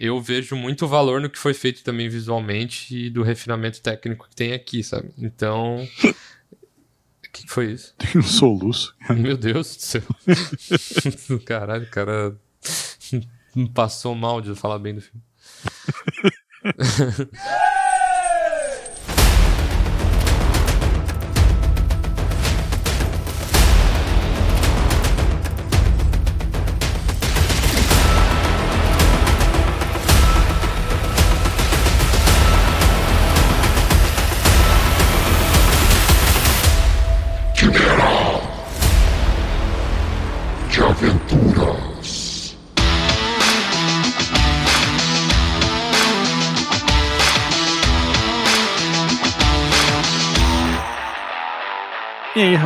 eu vejo muito valor no que foi feito também visualmente e do refinamento técnico que tem aqui, sabe? Então. O que, foi isso? Tem um soluço. Meu Deus do céu. Caralho, o cara passou mal de falar bem do filme.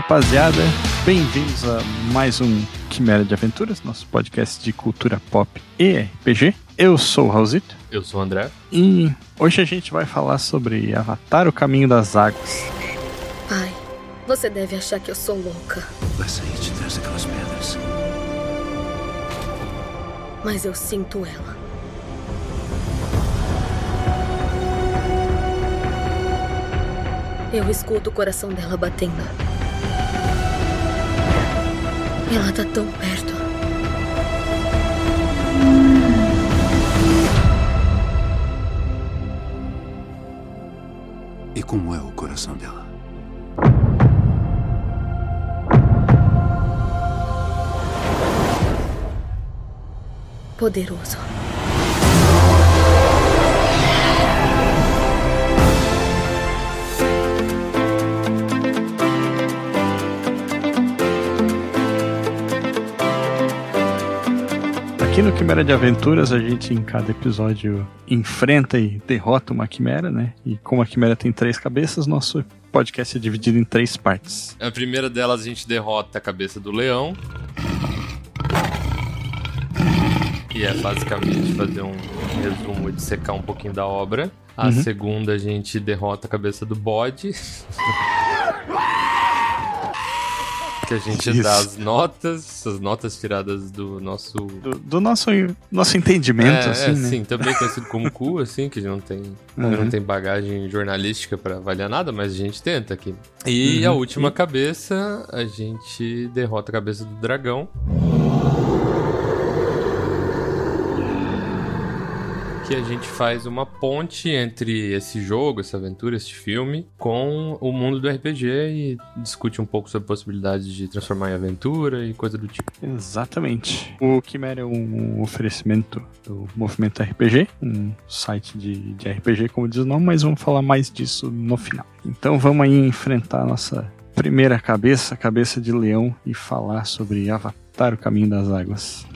Rapaziada, bem-vindos a mais um Quimera de Aventuras, nosso podcast de cultura pop e RPG. Eu sou o Raulzito Eu sou o André. e hoje a gente vai falar sobre Avatar, o Caminho das Águas. Pai, você deve achar que eu sou louca, Essa aí te traz aquelas pedras. mas eu sinto ela. Eu escuto o coração dela batendo. Ela tá tão perto. E como é o coração dela? Poderoso. No Quimera de Aventuras, a gente em cada episódio enfrenta e derrota uma quimera, né? E como a quimera tem três cabeças, nosso podcast é dividido em três partes. A primeira delas a gente derrota a cabeça do leão. E é basicamente fazer um resumo de secar um pouquinho da obra. A segunda a gente derrota a cabeça do bode. a gente Isso. dá as notas, as notas tiradas do nosso. Do, do nosso, nosso entendimento, é, assim, é, né? sim, também conhecido como cu, assim, que não tem, Uhum. não tem bagagem jornalística pra avaliar nada, mas a gente tenta aqui. E Uhum. a última cabeça, a gente derrota a cabeça do dragão. Que a gente faz uma ponte entre esse jogo, essa aventura, este filme, com o mundo do RPG e discute um pouco sobre possibilidades de transformar em aventura e coisa do tipo. Exatamente. O Quimera é um oferecimento do Movimento RPG, um site de, de RPG, como diz o nome, mas vamos falar mais disso no final. Então vamos aí enfrentar a nossa primeira cabeça, cabeça de leão, e falar sobre Avatar, o Caminho das Águas.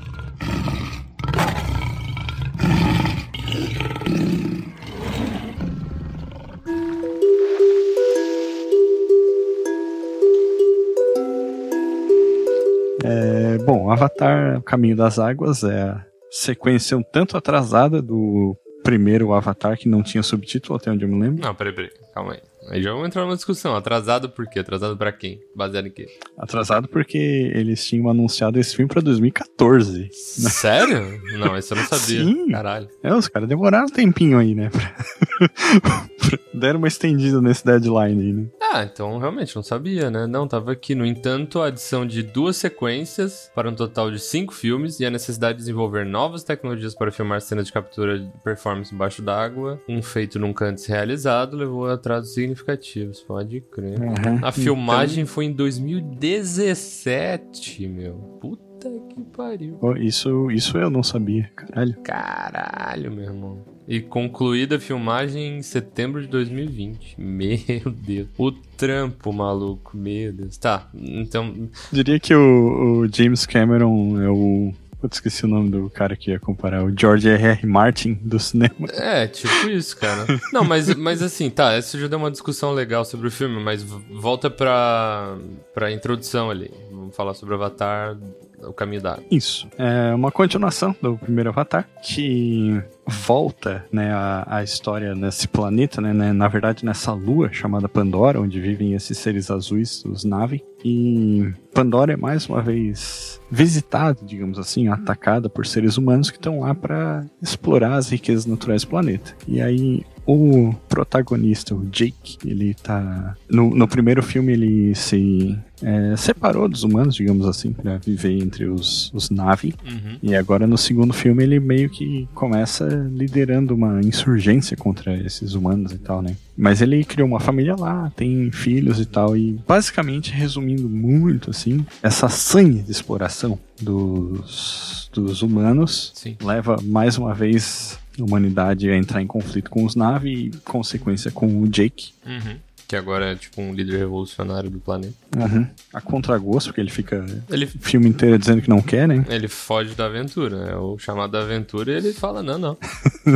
Bom, Avatar, o Caminho das Águas é a sequência um tanto atrasada do primeiro Avatar que não tinha subtítulo, até onde eu me lembro. Não, peraí, peraí, calma aí. Aí já vamos entrar numa discussão. Atrasado por quê? Atrasado pra quem? Baseado em quê? Atrasado porque eles tinham anunciado esse filme pra 2014. Sério? Não, isso eu não sabia. Sim. Caralho. É, os caras demoraram um tempinho aí, né? pra- pra- Deram uma estendida nesse deadline aí, né? Ah, então realmente não sabia, né? Não, tava aqui. No entanto, a adição de duas sequências para um total de cinco filmes e a necessidade de desenvolver novas tecnologias para filmar cenas de captura de performance embaixo d'água, um feito nunca antes realizado, levou a atrasos significativos. Pode crer. Uhum. A filmagem foi em 2017, meu. Puta que pariu. Pô, Isso, isso eu não sabia, caralho. Caralho, meu irmão. E concluída a filmagem em setembro de 2020. Meu Deus. O trampo, maluco. Meu Deus. Tá, então. Diria que o, o James Cameron é o. Putz, esqueci o nome do cara que ia comparar. O George R.R. Martin do cinema. É, tipo isso, cara. Não, mas, mas assim, tá. Essa já deu uma discussão legal sobre o filme, mas volta pra, pra introdução ali. Vamos falar sobre Avatar, o caminho da água. Isso. É uma continuação do primeiro Avatar, que volta né, a, a história nesse planeta, né, né, na verdade nessa lua chamada Pandora, onde vivem esses seres azuis, os Na'vi. E Pandora é mais uma vez visitada, digamos assim, atacada por seres humanos que estão lá para explorar as riquezas naturais do planeta. E aí o protagonista, o Jake, ele tá. No, no primeiro filme ele se é, separou dos humanos, digamos assim, para viver entre os, os Navi. Uhum. E agora no segundo filme ele meio que começa liderando uma insurgência contra esses humanos e tal, né? Mas ele criou uma família lá, tem filhos e tal, e basicamente, resumindo muito assim, essa sangue de exploração dos, dos humanos Sim. leva mais uma vez a humanidade a entrar em conflito com os Navi e consequência com o Jake. Uhum. Que agora é tipo um líder revolucionário do planeta. A contragosto, porque ele fica Ele, o filme inteiro dizendo que não quer, né? ele foge da aventura, é o chamado da aventura e ele fala: não, não,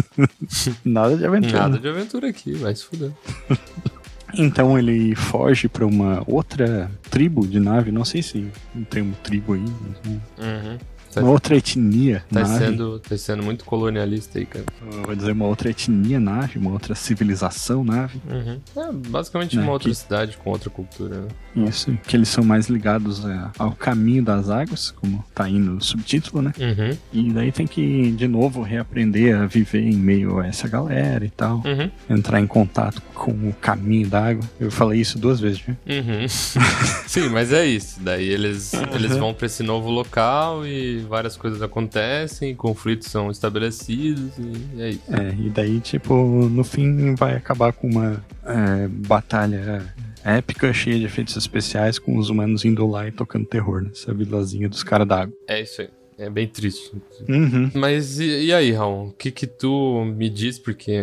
Nada de aventura. nada de aventura aqui, vai se fuder. Então ele foge pra uma outra tribo de nave, não sei se tem um tribo aí, mas? Uhum. Tá, uma outra etnia tá nave. sendo, tá sendo muito colonialista aí, cara. Eu Vou dizer uma outra etnia nave, uma outra civilização nave. Uhum. É basicamente Né, uma outra que- cidade com outra cultura, né? Isso, que eles são mais ligados é, ao caminho das águas, como tá aí no subtítulo, né? Uhum. E daí tem que, de novo, reaprender a viver em meio a essa galera e tal. Uhum. Entrar em contato com o caminho da água. Eu falei isso duas vezes, né? Uhum. Sim, mas é isso. Daí eles, eles vão pra esse novo local e várias coisas acontecem, conflitos são estabelecidos e é isso. É, e daí, tipo, no fim vai acabar com uma é, batalha épica, cheia de efeitos especiais, com os humanos indo lá e tocando terror nessa vilazinha dos caras da água. É isso aí. É bem triste. Uhum. Mas e, e aí, Raul? O que que tu me diz? Porque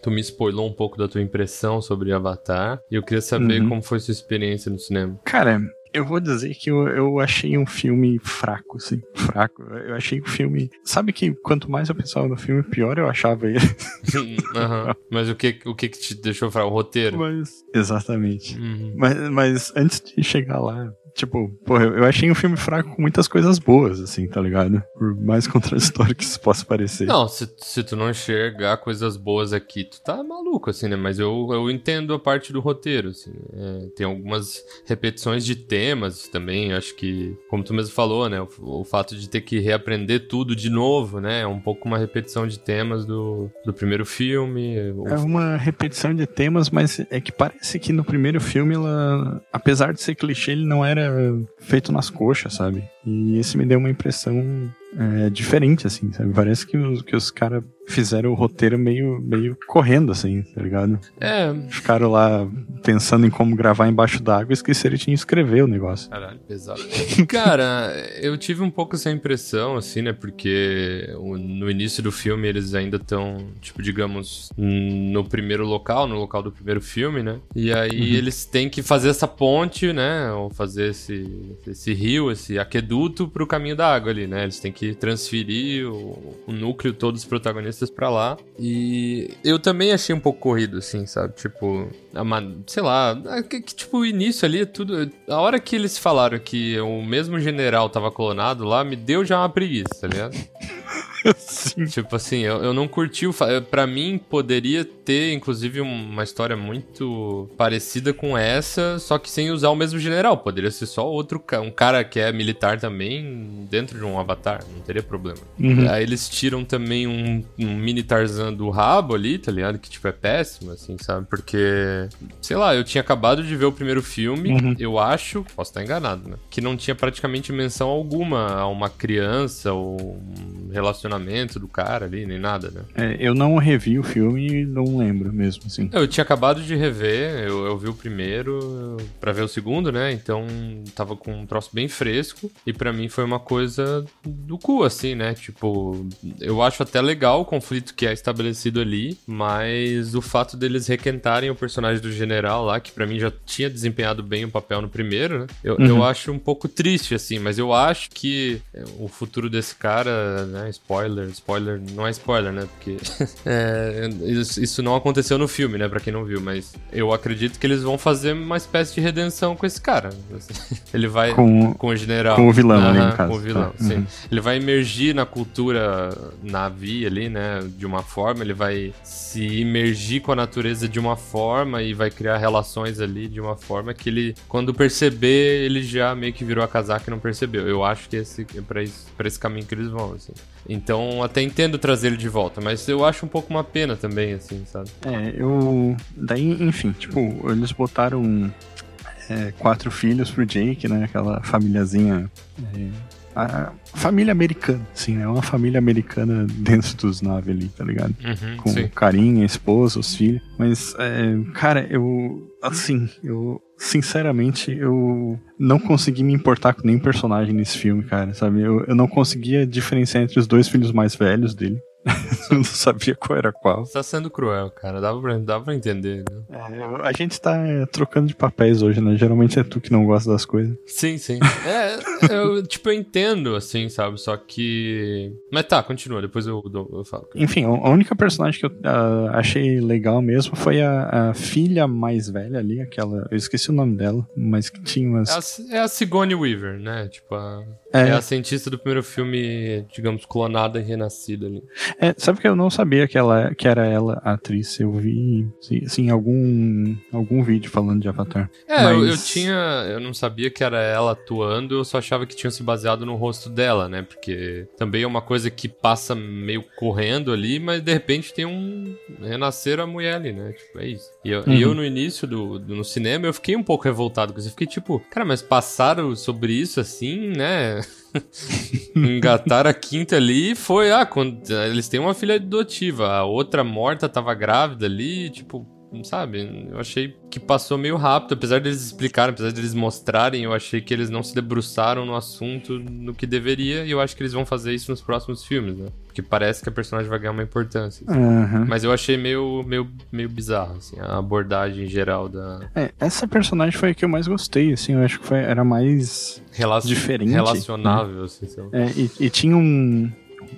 tu me spoilou um pouco da tua impressão sobre Avatar. E eu queria saber Uhum. como foi sua experiência no cinema. Cara, eu vou dizer que eu, eu achei um filme fraco, assim, fraco. Eu achei o filme. Sabe que quanto mais eu pensava no filme, pior eu achava ele. Mas o que, o que que te deixou fraco? O roteiro? Mas. Exatamente. Uhum. Mas, mas antes de chegar lá, tipo, porra, eu achei um filme fraco com muitas coisas boas, assim, tá ligado? Por mais contraditório que isso possa parecer. Não, se, se tu não enxergar coisas boas aqui, tu tá maluco, assim, né? Mas eu, eu entendo a parte do roteiro, assim. É, tem algumas repetições de temas também, acho que, como tu mesmo falou, né? O, o fato de ter que reaprender tudo de novo, né? É um pouco uma repetição de temas do, do primeiro filme. O- É uma repetição de temas, mas é que parece que no primeiro filme ela, apesar de ser clichê, ele não era feito nas coxas, sabe? E esse me deu uma impressão é, diferente, assim, sabe? Parece que os, que os caras fizeram o roteiro meio, meio correndo, assim, tá ligado? É. Ficaram lá pensando em como gravar embaixo d'água e esqueceram de escrever o negócio. Caralho, pesado. Cara, eu tive um pouco essa impressão, assim, né? Porque o- no início do filme eles ainda estão, tipo, digamos, no primeiro local, no local do primeiro filme, né? E aí eles têm que fazer essa ponte, né? Ou fazer esse, esse rio, esse aqueduto pro caminho da água ali, né? Eles têm que transferir o, o núcleo todo dos protagonistas pra lá. E eu também achei um pouco corrido, assim, sabe? Tipo, a ma- sei lá, é que, que, tipo, o início ali, tudo. A hora que eles falaram que o mesmo general tava clonado lá, me deu já uma preguiça, tá ligado? Sim. Tipo assim, eu, eu não curti o. fa- Pra mim, poderia ter, inclusive, uma história muito parecida com essa, só que sem usar o mesmo general. Poderia ser só outro. ca- Um cara que é militar também dentro de um avatar, não teria problema. Uhum. Aí eles tiram também um, um mini Tarzan do rabo ali, tá ligado? Que, tipo, é péssimo, assim, sabe? Porque, sei lá, eu tinha acabado de ver o primeiro filme, Uhum. eu acho, posso estar enganado, né? Que não tinha praticamente menção alguma a uma criança ou um relacionamento do cara ali, nem nada, né? É, eu não revi o filme e não lembro mesmo, assim. Eu tinha acabado de rever, eu, eu vi o primeiro pra ver o segundo, né? Então tava com um troço bem fresco e pra mim foi uma coisa do cu, assim, né? Tipo, eu acho até legal o conflito que é estabelecido ali, mas o fato deles requentarem o personagem do general lá, que pra mim já tinha desempenhado bem o papel no primeiro, né? Eu, eu acho um pouco triste, assim, mas eu acho que o futuro desse cara, né? Spoiler spoiler, spoiler, não é spoiler, né? Porque é, isso, isso não aconteceu no filme, né? Pra quem não viu, mas eu acredito que eles vão fazer uma espécie de redenção com esse cara. Ele vai Com- com o general. com o vilão ali, no Aham, caso, Com o vilão, tá. sim. Uhum. Ele vai emergir na cultura navi ali, né? De uma forma, ele vai se imergir com a natureza de uma forma e vai criar relações ali de uma forma que ele, quando perceber, ele já meio que virou a casaca e não percebeu. Eu acho que esse, é pra, esse, pra esse caminho que eles vão, assim. Então, até entendo trazer ele de volta, mas eu acho um pouco uma pena também, assim, sabe? É, eu. Daí, enfim, tipo, eles botaram é, quatro filhos pro Jake, né? Aquela famíliazinha. é, a família americana, assim, né? Uma família americana dentro dos naves ali, tá ligado? Uhum, Com sim. carinho, a esposa, os filhos. Mas, é, cara, eu. Assim, eu. Sinceramente, eu não consegui me importar com nenhum personagem nesse filme, cara, sabe? Eu, eu não conseguia diferenciar entre os dois filhos mais velhos dele. eu não sabia qual era qual. Você tá sendo cruel, cara. Dava pra, dava pra entender, né? É, a gente tá é, trocando de papéis hoje, né? Geralmente é tu que não gosta das coisas. Sim, sim. É, eu, tipo, eu entendo, assim, sabe? Só que. Mas tá, continua, depois eu, eu falo. Enfim, a única personagem que eu ah, achei legal mesmo foi a, a filha mais velha ali, aquela. Eu esqueci o nome dela, mas que tinha umas. É a, é a Sigourney Weaver, né? Tipo, a, É. é. a cientista do primeiro filme, digamos, clonada e renascida ali. É, sabe que eu não sabia que, ela, que era ela a atriz? Eu vi, sim, sim, algum, algum vídeo falando de Avatar. É, eu, Mas- eu tinha. Eu não sabia que era ela atuando, eu só achava que tinha se baseado no rosto dela, né? Porque também é uma coisa que passa meio correndo ali, mas de repente tem um. Renascer a mulher ali, né? Tipo, é isso. E eu, e Uhum. eu, no início do, do- no cinema, eu fiquei um pouco revoltado com isso. Eu fiquei tipo, cara, mas passaram sobre isso assim, né? Engataram a quinta ali e foi, ah, quando, eles têm uma filha adotiva, a outra morta tava grávida ali, tipo, sabe? Eu achei que passou meio rápido, apesar deles explicarem, apesar deles mostrarem, eu achei que eles não se debruçaram no assunto no que deveria, e eu acho que eles vão fazer isso nos próximos filmes, né? Porque parece que a personagem vai ganhar uma importância. assim. Aham. Mas eu achei meio, meio, meio bizarro, assim, a abordagem geral da É, essa personagem foi a que eu mais gostei, assim, eu acho que foi, era mais relacion... Diferente, né? relacionável, assim, sei lá. É, e, e tinha um,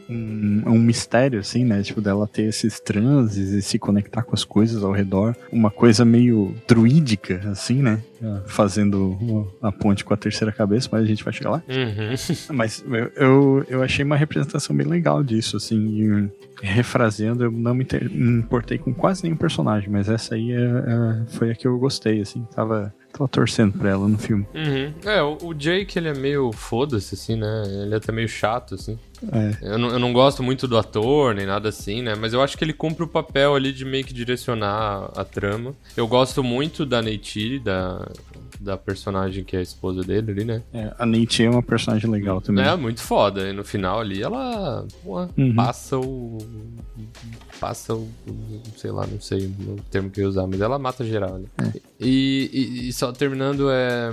um, um mistério, assim, né? Tipo, dela ter esses transes e se conectar com as coisas ao redor. Uma coisa meio druídica, assim, né? Ah, Fazendo a ponte com a terceira cabeça, mas a gente vai chegar lá. Uhum. Mas eu, eu, eu achei uma representação bem legal disso, assim. E, refraseando, eu não me inter- me importei com quase nenhum personagem, mas essa aí é- é- foi a que eu gostei, assim. Tava, tava torcendo pra ela no filme. Uhum. É, o, o Jake, ele é meio foda-se, assim, né? Ele é até meio chato, assim. É. Eu não, eu não gosto muito do ator, nem nada assim, né? Mas eu acho que ele cumpre o papel ali de meio que direcionar a trama. Eu gosto muito da Neytiri, da, da personagem que é a esposa dele ali, né? É, a Nate é uma personagem legal também. É, muito foda. E no final ali, ela Uhum. passa o... Passa o... Sei lá, não sei o termo que eu ia usar, mas ela mata geral ali. É. E, e- e só terminando, é...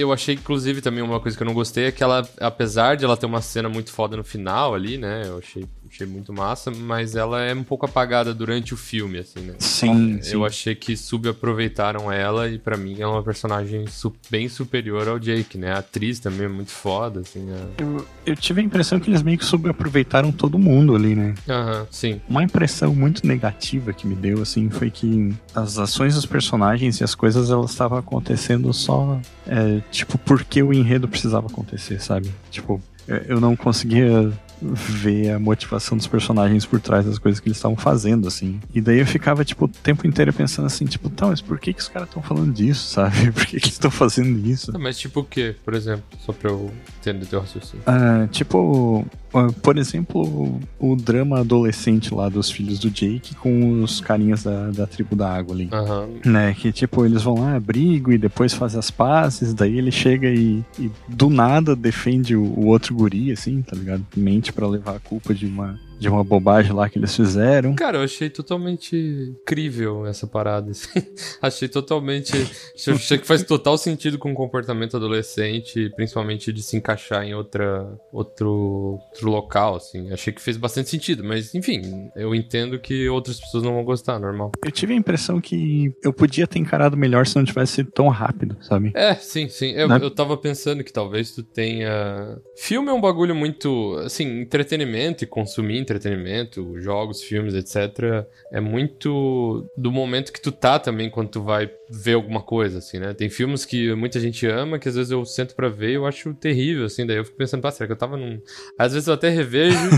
Eu achei, inclusive, também uma coisa que eu não gostei é que ela, apesar de ela ter uma cena muito foda no final ali, né? Eu achei, achei muito massa, mas ela é um pouco apagada durante o filme, assim, né? Sim, sim. Eu achei que subaproveitaram ela e pra mim é uma personagem su- bem superior ao Jake, né? A atriz também é muito foda, assim. a- Eu, eu tive a impressão que eles meio que subaproveitaram todo mundo ali, né? Aham, sim. Uma impressão muito negativa que me deu, assim, foi que as ações dos personagens e as coisas, elas estavam acontecendo só, é, tipo, porque o enredo precisava acontecer, sabe? Tipo, eu- eu não conseguia ver a motivação dos personagens por trás das coisas que eles estavam fazendo, assim. E daí eu ficava, tipo, o tempo inteiro pensando assim, tipo, tá, mas por que que os caras estão falando disso, sabe? Por que que eles estão fazendo isso? Tá, mas tipo o quê, por exemplo? Só pra eu entender teu raciocínio. Ah, tipo, ah, por exemplo, o, drama adolescente lá dos filhos do Jake com os carinhas da, da tribo da água ali. Aham. Né, que tipo, eles vão lá, brigam e depois fazem as pazes, daí ele chega e, e do nada defende o, o outro guri, assim, tá ligado? Mente pra levar a culpa de uma de uma bobagem lá que eles fizeram. Cara, eu achei totalmente crível essa parada. assim. achei totalmente. achei que faz total sentido com o comportamento adolescente, principalmente de se encaixar em outra, outro, outro local, assim. Achei que fez bastante sentido, mas enfim, eu entendo que outras pessoas não vão gostar, normal. Eu tive a impressão que eu podia ter encarado melhor se não tivesse sido tão rápido, sabe? É, sim, sim. Eu, Né? eu tava pensando que talvez tu tenha. Filme é um bagulho muito. Assim, entretenimento e consumir entretenimento, jogos, filmes, etc. É muito do momento que tu tá também quando tu vai ver alguma coisa, assim, né? Tem filmes que muita gente ama, que às vezes eu sento pra ver e eu acho terrível, assim. Daí eu fico pensando, pá, será que eu tava num. Às vezes eu até revejo.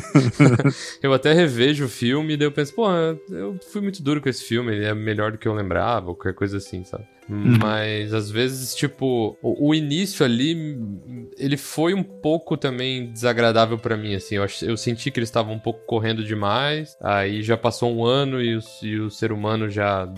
eu até revejo o filme e daí eu penso, pô, eu fui muito duro com esse filme, ele é melhor do que eu lembrava, ou qualquer coisa assim, sabe? Mas às vezes, tipo, o, o início ali, ele foi um pouco também desagradável pra mim, assim. Eu, eu senti que eles estavam um pouco correndo demais. Aí já passou um ano e o, e o ser humano já.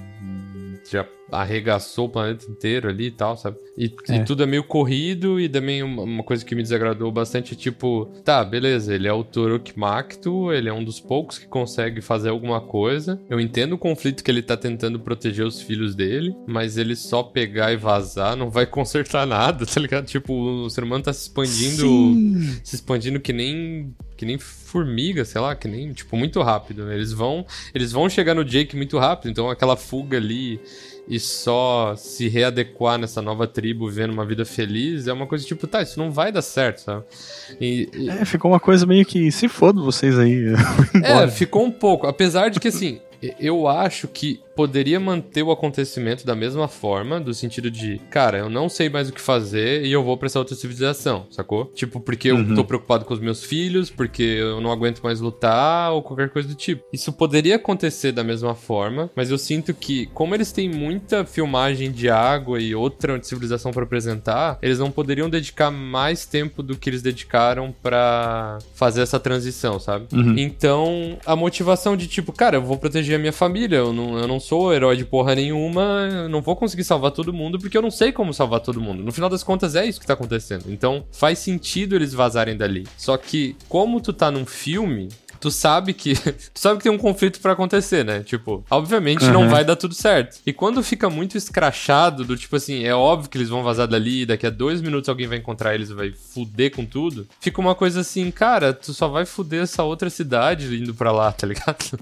Já arregaçou o planeta inteiro ali e tal, sabe? E, e É. tudo é meio corrido e também uma, uma coisa que me desagradou bastante é tipo, tá, beleza, ele é o Toruk Makto, ele é um dos poucos que consegue fazer alguma coisa. Eu entendo o conflito que ele tá tentando proteger os filhos dele, mas ele só pegar e vazar não vai consertar nada, tá ligado? Tipo, o ser humano tá se expandindo Sim. se expandindo que nem que nem formiga, sei lá, que nem tipo muito rápido. né? Eles vão eles vão chegar no Jake muito rápido, então aquela fuga ali e só se readequar nessa nova tribo, vivendo uma vida feliz, é uma coisa tipo, tá, isso não vai dar certo, sabe? E, e- É, ficou uma coisa meio que se foda vocês aí. é, ficou um pouco. Apesar de que, assim, eu acho que poderia manter o acontecimento da mesma forma, do sentido de, cara, eu não sei mais o que fazer e eu vou pra essa outra civilização, sacou? Tipo, porque eu Uhum. tô preocupado com os meus filhos, porque eu não aguento mais lutar ou qualquer coisa do tipo. Isso poderia acontecer da mesma forma, mas eu sinto que, como eles têm muita filmagem de água e outra civilização pra apresentar, eles não poderiam dedicar mais tempo do que eles dedicaram pra fazer essa transição, sabe? Uhum. Então, a motivação de tipo, cara, eu vou proteger a minha família, eu não, eu não sou herói de porra nenhuma, eu não vou conseguir salvar todo mundo porque eu não sei como salvar todo mundo. No final das contas, é isso que tá acontecendo. Então, faz sentido eles vazarem dali. Só que, como tu tá num filme. Tu sabe que. Tu sabe que tem um conflito pra acontecer, né? Tipo, obviamente não Uhum. vai dar tudo certo. E quando fica muito escrachado, do tipo assim, é óbvio que eles vão vazar dali, daqui a dois minutos alguém vai encontrar eles e vai fuder com tudo. Fica uma coisa assim, cara, tu só vai fuder essa outra cidade indo pra lá, tá ligado?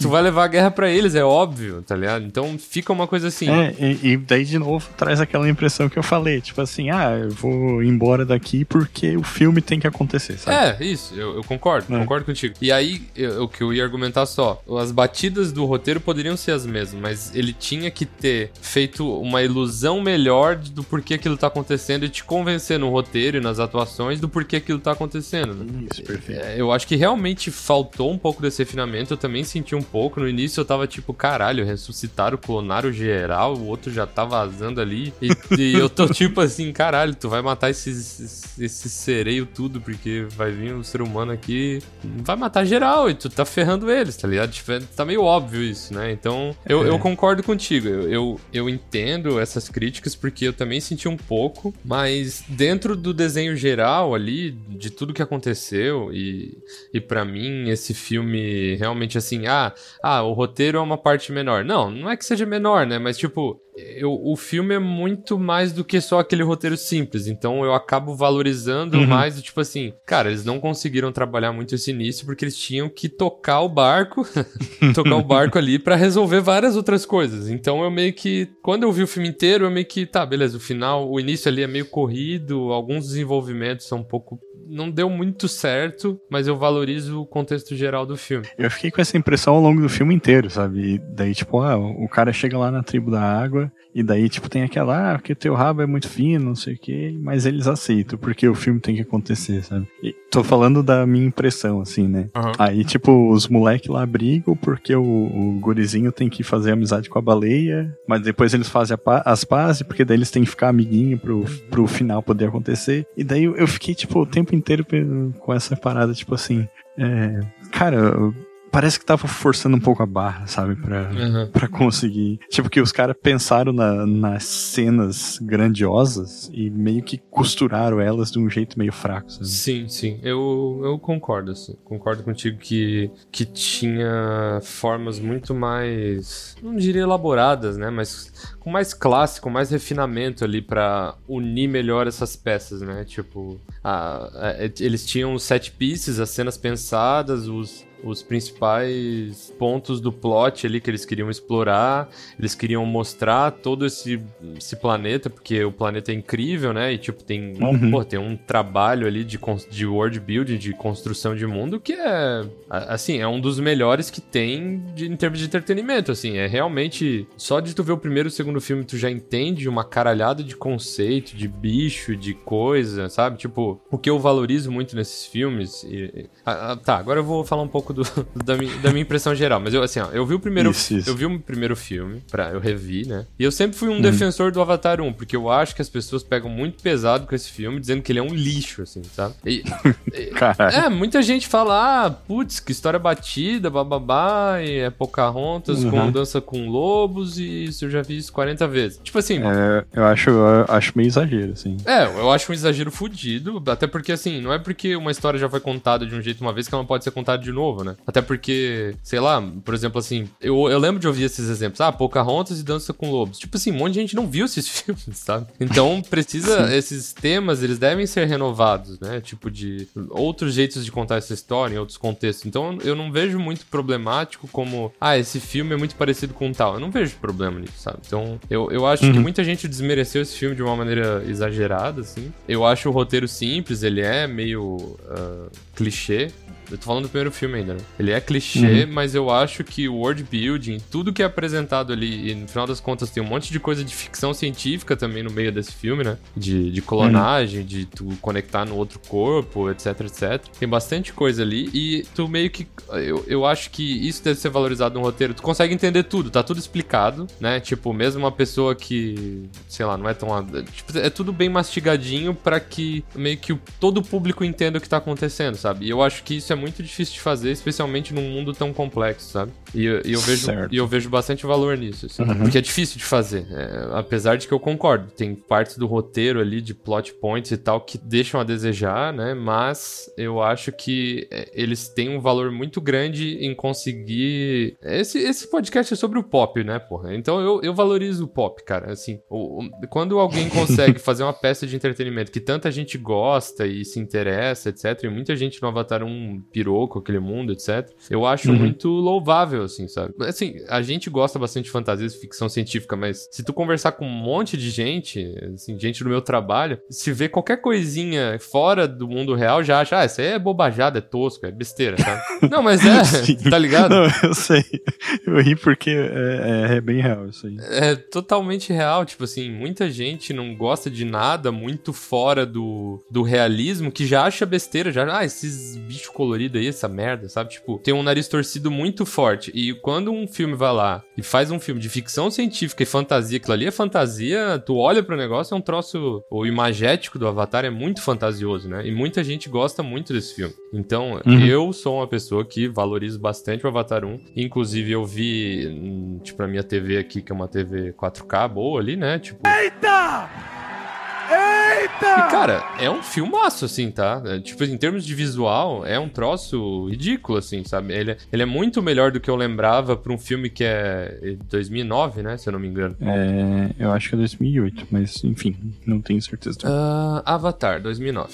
tu vai levar a guerra pra eles, é óbvio, tá ligado? Então fica uma coisa assim. É, e, e daí de novo traz aquela impressão que eu falei, tipo assim, ah, eu vou embora daqui porque o filme tem que acontecer, sabe? É, isso, eu, eu concordo, É. concordo contigo. E aí, o que eu ia argumentar só, as batidas do roteiro poderiam ser as mesmas, mas ele tinha que ter feito uma ilusão melhor do porquê aquilo tá acontecendo e te convencer no roteiro e nas atuações do porquê aquilo tá acontecendo, né? Isso, perfeito. É, eu acho que realmente faltou um pouco desse refinamento. Eu também senti um pouco. No início eu tava tipo, caralho, ressuscitaram, clonaram geral, o outro já tá vazando ali. E, e eu tô tipo assim, caralho, tu vai matar esses, esses, esse sereio tudo, porque vai vir o ser humano aqui, vai matar geral e tu tá ferrando eles, tá ligado? Tipo, é- tá meio óbvio isso, né? Então eu, É. eu concordo contigo. Eu, eu, eu entendo essas críticas porque eu também senti um pouco, mas dentro do desenho geral ali, de tudo que aconteceu, e, e para mim esse filme realmente assim, ah, ah, o roteiro é uma parte menor. Não, não é que seja menor, né? Mas tipo, eu, o filme é muito mais do que só aquele roteiro simples. Então eu acabo valorizando Uhum. mais do tipo assim, cara, eles não conseguiram trabalhar muito esse início porque eles tinham que tocar o barco, tocar o barco ali pra resolver várias outras coisas. Então eu meio que, quando eu vi o filme inteiro, eu meio que, tá, beleza, o final, o início ali é meio corrido, alguns desenvolvimentos são um pouco não deu muito certo, mas eu valorizo o contexto geral do filme. Eu fiquei com essa impressão ao longo do filme inteiro, sabe? E daí, tipo, ah, o cara chega lá na tribo da água, e daí, tipo, tem aquela, ah, porque teu rabo é muito fino, não sei o quê, mas eles aceitam, porque o filme tem que acontecer, sabe? E tô falando da minha impressão, assim, né? Aham. Aí, tipo, os moleques lá brigam porque o, o gurizinho tem que fazer amizade com a baleia, mas depois eles fazem pa- as pazes, porque daí eles têm que ficar amiguinho pro, pro final poder acontecer. E daí eu fiquei, tipo, o tempo inteiro com essa parada, tipo assim, é, cara, parece que tava forçando um pouco a barra, sabe? Pra, Uhum. pra conseguir. Tipo, que os caras pensaram na- nas cenas grandiosas e meio que costuraram elas de um jeito meio fraco, sabe? Sim, sim. Eu, eu concordo, assim. Concordo contigo que, que tinha formas muito mais. Não diria elaboradas, né? Mas com mais classe, com mais refinamento ali pra unir melhor essas peças, né? Tipo, a- a- eles tinham os set pieces, as cenas pensadas, os. Os principais pontos do plot ali que eles queriam explorar, eles queriam mostrar todo esse, esse planeta, porque o planeta é incrível, né? E tipo, tem, Uhum. pô, tem um trabalho ali de, de world building, de construção de mundo que é, a- assim, é um dos melhores que tem de- em termos de entretenimento, assim, é realmente, só de tu ver o primeiro e o segundo filme, tu já entende uma caralhada de conceito, de bicho, de coisa, sabe? Tipo, o que eu valorizo muito nesses filmes, e- ah, ah, tá, agora eu vou falar um pouco do, da, minha, da minha impressão geral, mas eu, assim, ó, eu vi o primeiro, Isso, isso. eu vi o primeiro filme, pra, eu revi, né? E eu sempre fui um defensor do Avatar 1, porque eu acho que as pessoas pegam muito pesado com esse filme, dizendo que ele é um lixo, assim, sabe? E- é, muita gente fala, ah, putz, que história batida, bababá, e é Pocahontas Uhum. com dança com lobos, e isso eu já vi isso 40 vezes. Tipo assim, É, eu acho, eu acho meio exagero, assim. é, eu acho um exagero fudido, até porque, assim, não é porque uma história já foi contada de um jeito uma vez que ela não pode ser contada de novo, né? Até porque, sei lá, por exemplo, assim, eu, eu lembro de ouvir esses exemplos, ah, Pocahontas e Dança com Lobos. Tipo assim, um monte de gente não viu esses filmes, sabe? Então, precisa, esses temas, eles devem ser renovados, né? Tipo de outros jeitos de contar essa história em outros contextos. Então, eu não vejo muito problemático como, ah, esse filme é muito parecido com tal. Eu não vejo problema nisso, sabe? Então, eu, eu acho que muita gente desmereceu esse filme de uma maneira exagerada, assim. Eu acho o roteiro simples, ele é meio ah, clichê. Eu tô falando do primeiro filme ainda, né? Ele é clichê, mas eu acho que o world building, tudo que é apresentado ali, e no final das contas tem um monte de coisa de ficção científica também no meio desse filme, né? De, de clonagem, de tu conectar no outro corpo, etc, etc. Tem bastante coisa ali e tu meio que. Eu, eu acho que isso deve ser valorizado no roteiro. Tu consegue entender tudo, tá tudo explicado, né? Tipo, mesmo uma pessoa que, sei lá, não é tão. Tipo, é tudo bem mastigadinho pra que meio que todo o público entenda o que tá acontecendo, sabe? E eu acho que isso é muito difícil de fazer, especialmente num mundo tão complexo, sabe? E, eu- e eu, vejo, Certo. e eu vejo bastante valor nisso, assim, porque é difícil de fazer. é, apesar de que eu concordo, tem partes do roteiro ali, de plot points e tal, que deixam a desejar, né? Mas eu acho que é, eles têm um valor muito grande em conseguir. Esse, esse podcast é sobre o pop, né, porra? Então eu, eu valorizo o pop, cara. Assim, o- o- quando alguém consegue fazer uma peça de entretenimento que tanta gente gosta e se interessa, etc., e muita gente no Avatar 1 pirou com aquele mundo, etc., eu acho muito louvável, assim, sabe? Assim, a gente gosta bastante de fantasia e ficção científica, mas se tu conversar com um monte de gente, assim, gente do meu trabalho, se vê qualquer coisinha fora do mundo real, já acha, ah, isso aí é bobajada, é tosco, é besteira, sabe? Não, mas é, Sim. tá ligado? Não, eu sei. Eu ri porque é, é- é bem real isso aí. É totalmente real, tipo assim, muita gente não gosta de nada muito fora do, do realismo, que já acha besteira, já, ah, esses bichos coloridos aí, essa merda, sabe? Tipo, tem um nariz torcido muito forte. E quando um filme vai lá e faz um filme de ficção científica e fantasia, aquilo ali é fantasia, tu olha pro negócio, é um troço, o imagético do Avatar é muito fantasioso, né? E muita gente gosta muito desse filme. Então, Uhum. eu sou uma pessoa que valorizo bastante o Avatar 1. Inclusive, eu vi, hum, tipo, a minha TV aqui, que é uma TV 4K boa ali, né? Tipo. Eita! Eita! E, cara, é um filmaço, assim, tá? É, tipo, em termos de visual, é um troço ridículo, assim, sabe? Ele, é- ele é muito melhor do que eu lembrava pra um filme que é 2009, né? Se eu não me engano. É, eu acho que é 2008, mas enfim, não tenho certeza. Ah, Avatar, 2009.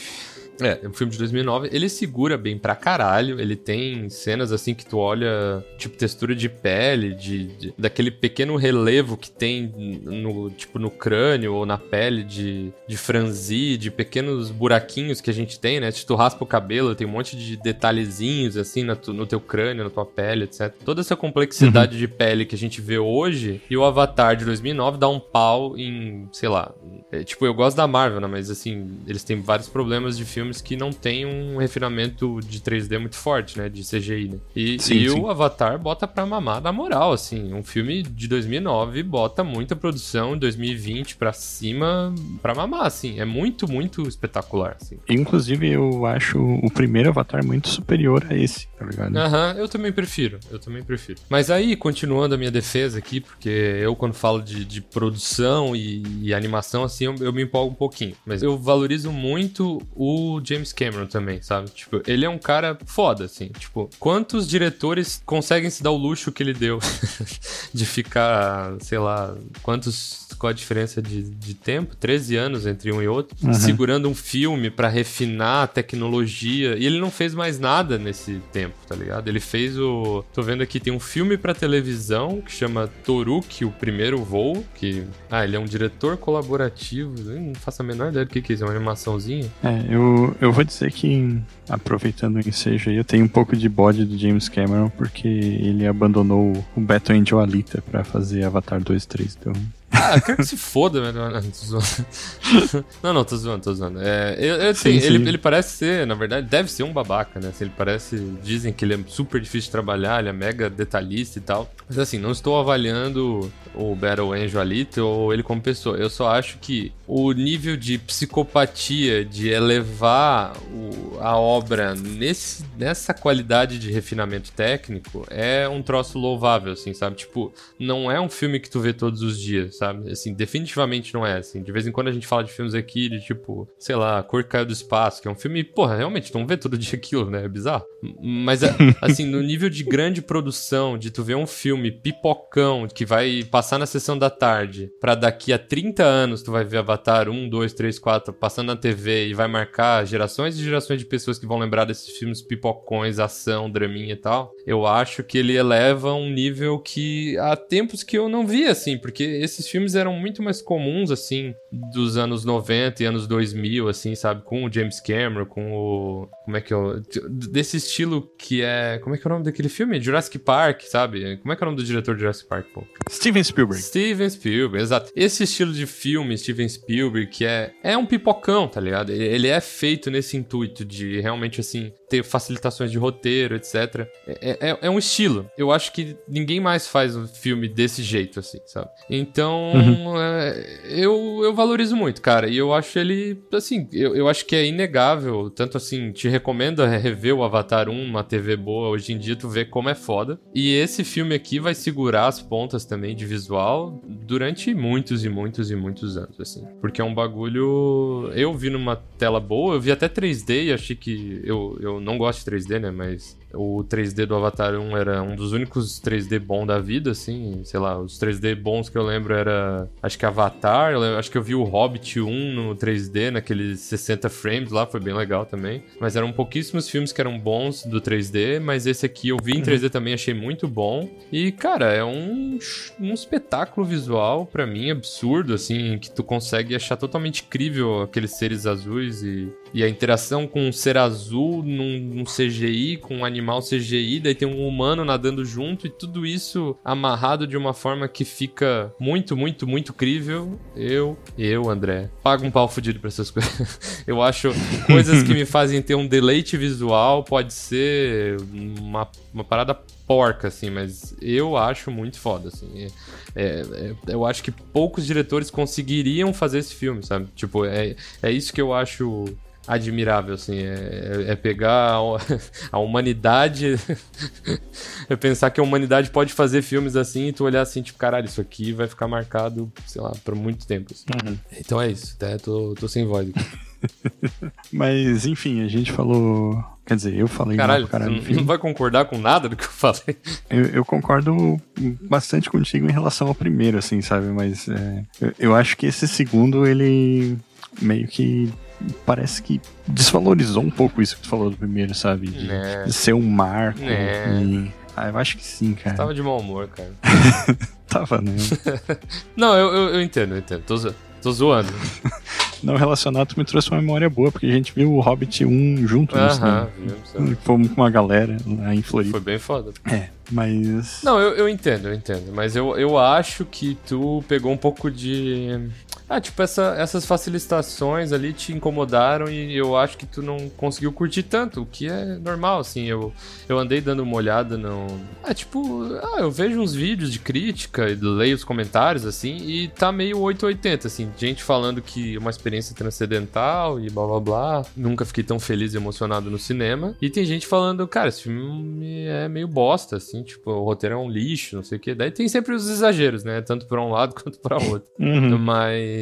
É, é um filme de 2009. Ele segura bem pra caralho. Ele tem cenas assim que tu olha, tipo, textura de pele, de, de- daquele pequeno relevo que tem no, tipo, no crânio ou na pele de, de franzir, de pequenos buraquinhos que a gente tem, né? Se tu raspa o cabelo, tem um monte de detalhezinhos assim na tu- no teu crânio, na tua pele, etc. Toda essa complexidade de pele que a gente vê hoje e o Avatar de 2009 dá um pau em, sei lá, é, tipo, eu gosto da Marvel, né? Mas assim, eles têm vários problemas de filmes filmes que não tem um refinamento de 3D muito forte, né? De CGI, né? E, Sim, e sim. o Avatar bota pra mamar na moral, assim. Um filme de 2009 bota muita produção, 2020 pra cima, pra mamar, assim. É muito, muito espetacular, assim. Inclusive, eu acho o primeiro Avatar muito superior a esse, tá ligado? Aham, eu também prefiro, eu também prefiro. Mas aí, continuando a minha defesa aqui, porque eu quando falo de, de produção e, e animação, assim, eu, eu me empolgo um pouquinho. Mas eu valorizo muito o James Cameron também, sabe? Tipo, ele é um cara foda, assim. Tipo, quantos diretores conseguem se dar o luxo que ele deu de ficar, sei lá, quantos... Qual a diferença de, de tempo? 13 anos entre um e outro. Uhum. Segurando um filme pra refinar a tecnologia. E ele não fez mais nada nesse tempo, tá ligado? Ele fez o. Tô vendo aqui, tem um filme pra televisão que chama Toruki, o primeiro voo. Que. Ah, ele é um diretor colaborativo. Eu não faço a menor ideia do que, que é isso. É uma animaçãozinha. É, eu, eu vou dizer que, aproveitando o ensejo aí, eu tenho um pouco de bode do James Cameron, porque ele abandonou o Beto Angel Alita pra fazer Avatar 2 3, então... Ah, quero que se foda, velho. Não, tô zoando. não, não, tô zoando, tô zoando. É, eu, eu Sim, sei, sim. Ele, ele parece ser, na verdade, deve ser um babaca, né? Assim, ele parece. Dizem que ele é super difícil de trabalhar, ele é mega detalhista e tal. Mas assim, não estou avaliando o Battle Angel Alita ou ele como pessoa. Eu só acho que o nível de psicopatia, de elevar o- a obra nesse, nessa qualidade de refinamento técnico é um troço louvável, assim, sabe? Tipo, não é um filme que tu vê todos os dias, sabe? Assim, definitivamente não é, assim. De vez em quando a gente fala de filmes aqui de tipo, sei lá, A Cor Caiu do Espaço, que é um filme, porra, realmente, tu não vê todo dia aquilo, né? É bizarro. Mas, a- assim, no nível de grande produção, de tu ver um filme pipocão que vai passar na sessão da tarde, pra daqui a 30 anos tu vai ver Avatar 1, 2, 3, 4 passando na TV e vai marcar gerações e gerações de pessoas que vão lembrar desses filmes pipocões, ação, draminha e tal. Eu acho que ele eleva um nível que há tempos que eu não via, assim, porque esses filmes eram muito mais comuns, assim, dos anos 90 e anos 2000, assim, sabe? Com o James Cameron, com o. Como é que é o. Desse estilo que é. Como é que é o nome daquele filme? Jurassic Park, sabe? Como é que é o nome do diretor de Jurassic Park, pô? Steven Spielberg. Steven Spielberg, exato. Esse estilo de filme, Steven Spielberg, que é, é um pipocão, tá ligado? Ele, é feito nesse intuito de realmente, assim, ter facilitações de roteiro, etc. É, é, é um estilo. Eu acho que ninguém mais faz um filme desse jeito, assim, sabe? Então, é, eu, eu valorizo muito, cara. E eu acho ele, assim, eu, eu acho que é inegável. Tanto assim, te recomendo rever o Avatar 1, uma TV boa. Hoje em dia, tu vê como é foda. E esse filme aqui vai segurar as pontas também de visual durante muitos e muitos e muitos anos, assim. Porque é um bagulho. Eu vi numa tela boa, eu vi até 3D e achei que. Eu, eu não gosto de 3D, né? Mas o 3D do Avatar 1 era um dos únicos 3D bom da vida, assim. Sei lá, os 3D bons que eu lembro era. Acho que Avatar, lembro- acho que eu vi o Hobbit 1 no 3D, naqueles 60 frames lá, foi bem legal também. Mas eram pouquíssimos filmes que eram bons do 3D, mas esse aqui eu vi em 3D também, achei muito bom. E, cara, é um, um espetáculo visual, pra mim, absurdo, assim, que tu consegue achar totalmente incrível aqueles seres azuis e, e a interação com um ser azul num, num CGI, com um animal CGI, daí tem um humano nadando junto e tudo isso amarrado de uma forma que fica muito, muito, muito crível. Eu, eu, André, pago um pau fudido pra essas coisas. eu acho coisas que me fazem ter um deleite visual pode ser uma, uma parada porca, assim, mas eu acho muito foda, assim. É, é, eu acho que poucos diretores conseguiriam fazer esse filme, sabe? Tipo, é, é isso que eu acho admirável, assim, é, é pegar a, a humanidade, é pensar que a humanidade pode fazer filmes assim e tu olhar assim, tipo, caralho, isso aqui vai ficar marcado, sei lá, por muito tempo. assim. Então é isso, até tô, tô sem voz aqui. Mas, enfim, a gente falou. Quer dizer, eu falei mal Caralho, pra caralho não, não vai concordar com nada do que eu falei? Eu, eu concordo bastante contigo em relação ao primeiro, assim, sabe? Mas é, eu, eu acho que esse segundo, ele meio que parece que desvalorizou um pouco isso que tu falou do primeiro, sabe? De, Né. de ser um marco. Né. E... Ah, eu acho que sim, cara. Tava de mau humor, cara. Tava, né? Não, eu, eu, eu entendo, eu entendo. Tô, zo- tô zoando. Não relacionado, tu me trouxe uma memória boa, porque a gente viu o Hobbit 1 junto no Aham, cinema. vimos, sabe? Fomos com uma galera lá em Floripa. Foi bem foda. É, mas. Não, eu, eu entendo, eu entendo. Mas eu, eu acho que tu pegou um pouco de. Ah, tipo, essa- essas facilitações ali te incomodaram e eu acho que tu não conseguiu curtir tanto, o que é normal, assim. Eu, eu andei dando uma olhada no. É tipo, ah, eu vejo uns vídeos de crítica e leio os comentários, assim, e tá meio 880, assim. Gente falando que é uma experiência transcendental e blá blá blá. Nunca fiquei tão feliz e emocionado no cinema. E tem gente falando, cara, esse filme é meio bosta, assim, tipo, o roteiro é um lixo, não sei o quê. Daí tem sempre os exageros, né? Tanto pra um lado quanto pra outro. Uhum. Mas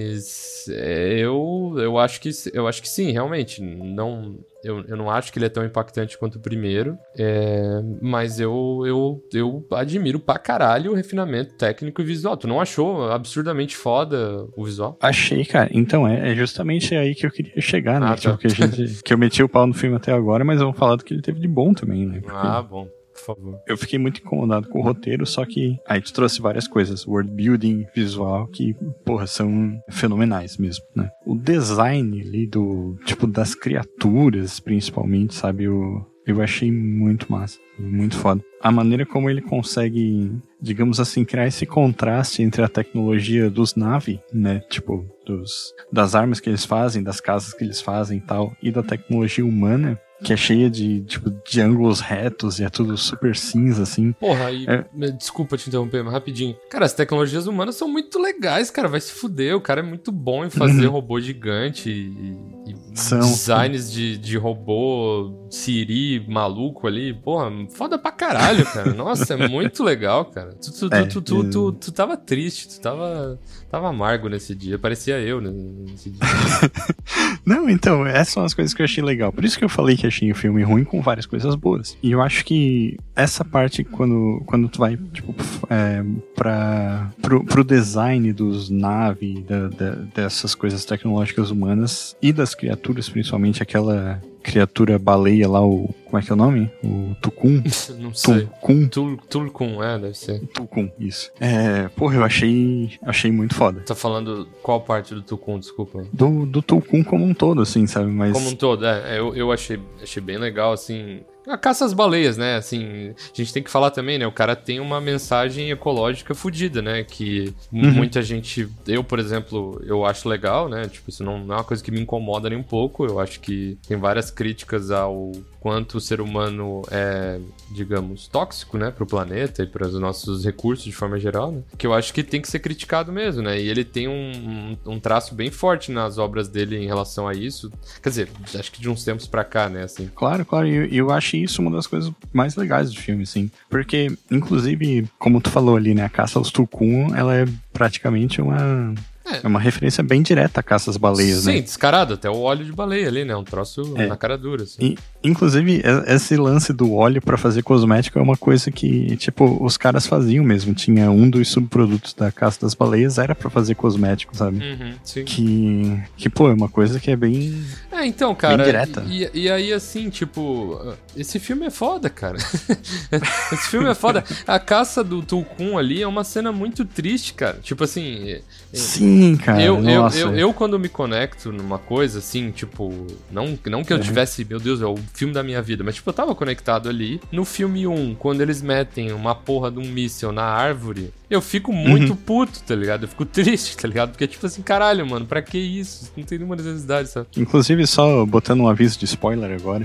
é, eu, eu acho que eu acho que sim, realmente. Não, eu, eu não acho que ele é tão impactante quanto o primeiro. é, mas eu, eu, eu admiro pra caralho o refinamento técnico e visual. Tu não achou absurdamente foda o visual? Achei, cara. Então, é, é justamente aí que eu queria chegar, né? Ah, tá. Tipo, que, gente, que eu meti o pau no filme até agora, mas vamos falar do que ele teve de bom também, né? Porque Ah, bom, favor. Eu fiquei muito incomodado com o roteiro, só que aí tu trouxe várias coisas, world building, visual, que, porra, são fenomenais mesmo, né? O design ali do, tipo, das criaturas, principalmente, sabe? Eu, eu achei muito massa, muito foda. A maneira como ele consegue, digamos assim, criar esse contraste entre a tecnologia dos Navi, né? Tipo, dos, das armas que eles fazem, das casas que eles fazem e tal, e da tecnologia humana, que é cheia de, tipo, de ângulos retos e é tudo super cinza, assim. Porra, aí, É. desculpa te interromper, mas rapidinho. Cara, as tecnologias humanas são muito legais, cara. Vai se fuder. O cara é muito bom em fazer robô gigante e, e São, designs de, de robô Siri maluco ali. Porra, foda pra caralho, cara. Nossa, é muito legal, cara. Tu, tu, tu, É, tu, tu, tu, tu tava triste, tu tava, tava amargo nesse dia. Parecia eu né, nesse dia. Não, então, essas são as coisas que eu achei legal. Por isso que eu falei que achei o filme ruim com várias coisas boas. E eu acho que essa parte, quando, quando tu vai, tipo, é, pra, pro, pro design dos naves, da- da- dessas coisas tecnológicas humanas e das criaturas, principalmente aquela criatura baleia lá, o. Como é que é o nome? O Tukun? Não sei. Tukun? Tul- Tulkun, é, deve ser. Tukun, isso. É, porra, eu achei, achei muito foda. Tá falando qual parte do Tukun, desculpa. Do, do Tukun como um todo, assim, sabe? Mas. Como um todo, é, eu, eu achei, achei bem legal, assim. A caça às baleias, né? Assim, a gente tem que falar também, né? O cara tem uma mensagem ecológica fodida, né? Que Uhum. muita gente. Eu, por exemplo, eu acho legal, né? Tipo, isso não, não é uma coisa que me incomoda nem um pouco. Eu acho que tem várias críticas ao quanto o ser humano é, digamos, tóxico, né, pro planeta e para os nossos recursos de forma geral, né? Que eu acho que tem que ser criticado mesmo, né? E ele tem um, um, um traço bem forte nas obras dele em relação a isso. Quer dizer, acho que de uns tempos pra cá, né, assim. Claro, claro, e eu, eu acho isso uma das coisas mais legais do filme, assim. Porque, inclusive, como tu falou ali, né, a caça aos Tukun, ela é praticamente uma. É. É uma referência bem direta à caça às baleias, Sim, né? descarado, até o óleo de baleia ali, né? Um troço É. na cara dura, assim. E, inclusive, esse lance do óleo pra fazer cosmético é uma coisa que, tipo, os caras faziam mesmo. Tinha um dos subprodutos da caça das baleias, era pra fazer cosmético, sabe? Uhum, sim. Que, que, pô, é uma coisa que é bem. É, então, cara. direta. E, e aí, assim, tipo, esse filme é foda, cara. esse filme é foda. A caça do Tulkun ali é uma cena muito triste, cara. Tipo assim. Sim, cara. eu, eu, eu, eu, quando me conecto numa coisa, assim, tipo, não, não que eu Uhum. tivesse, meu Deus, é o filme da minha vida, mas, tipo, eu tava conectado ali. No filme 1, quando eles metem uma porra de um míssel na árvore, eu fico muito Uhum. puto, tá ligado? Eu fico triste, tá ligado? Porque, tipo assim, caralho, mano, pra que isso? Não tem nenhuma necessidade, sabe? Inclusive, só botando um aviso de spoiler agora.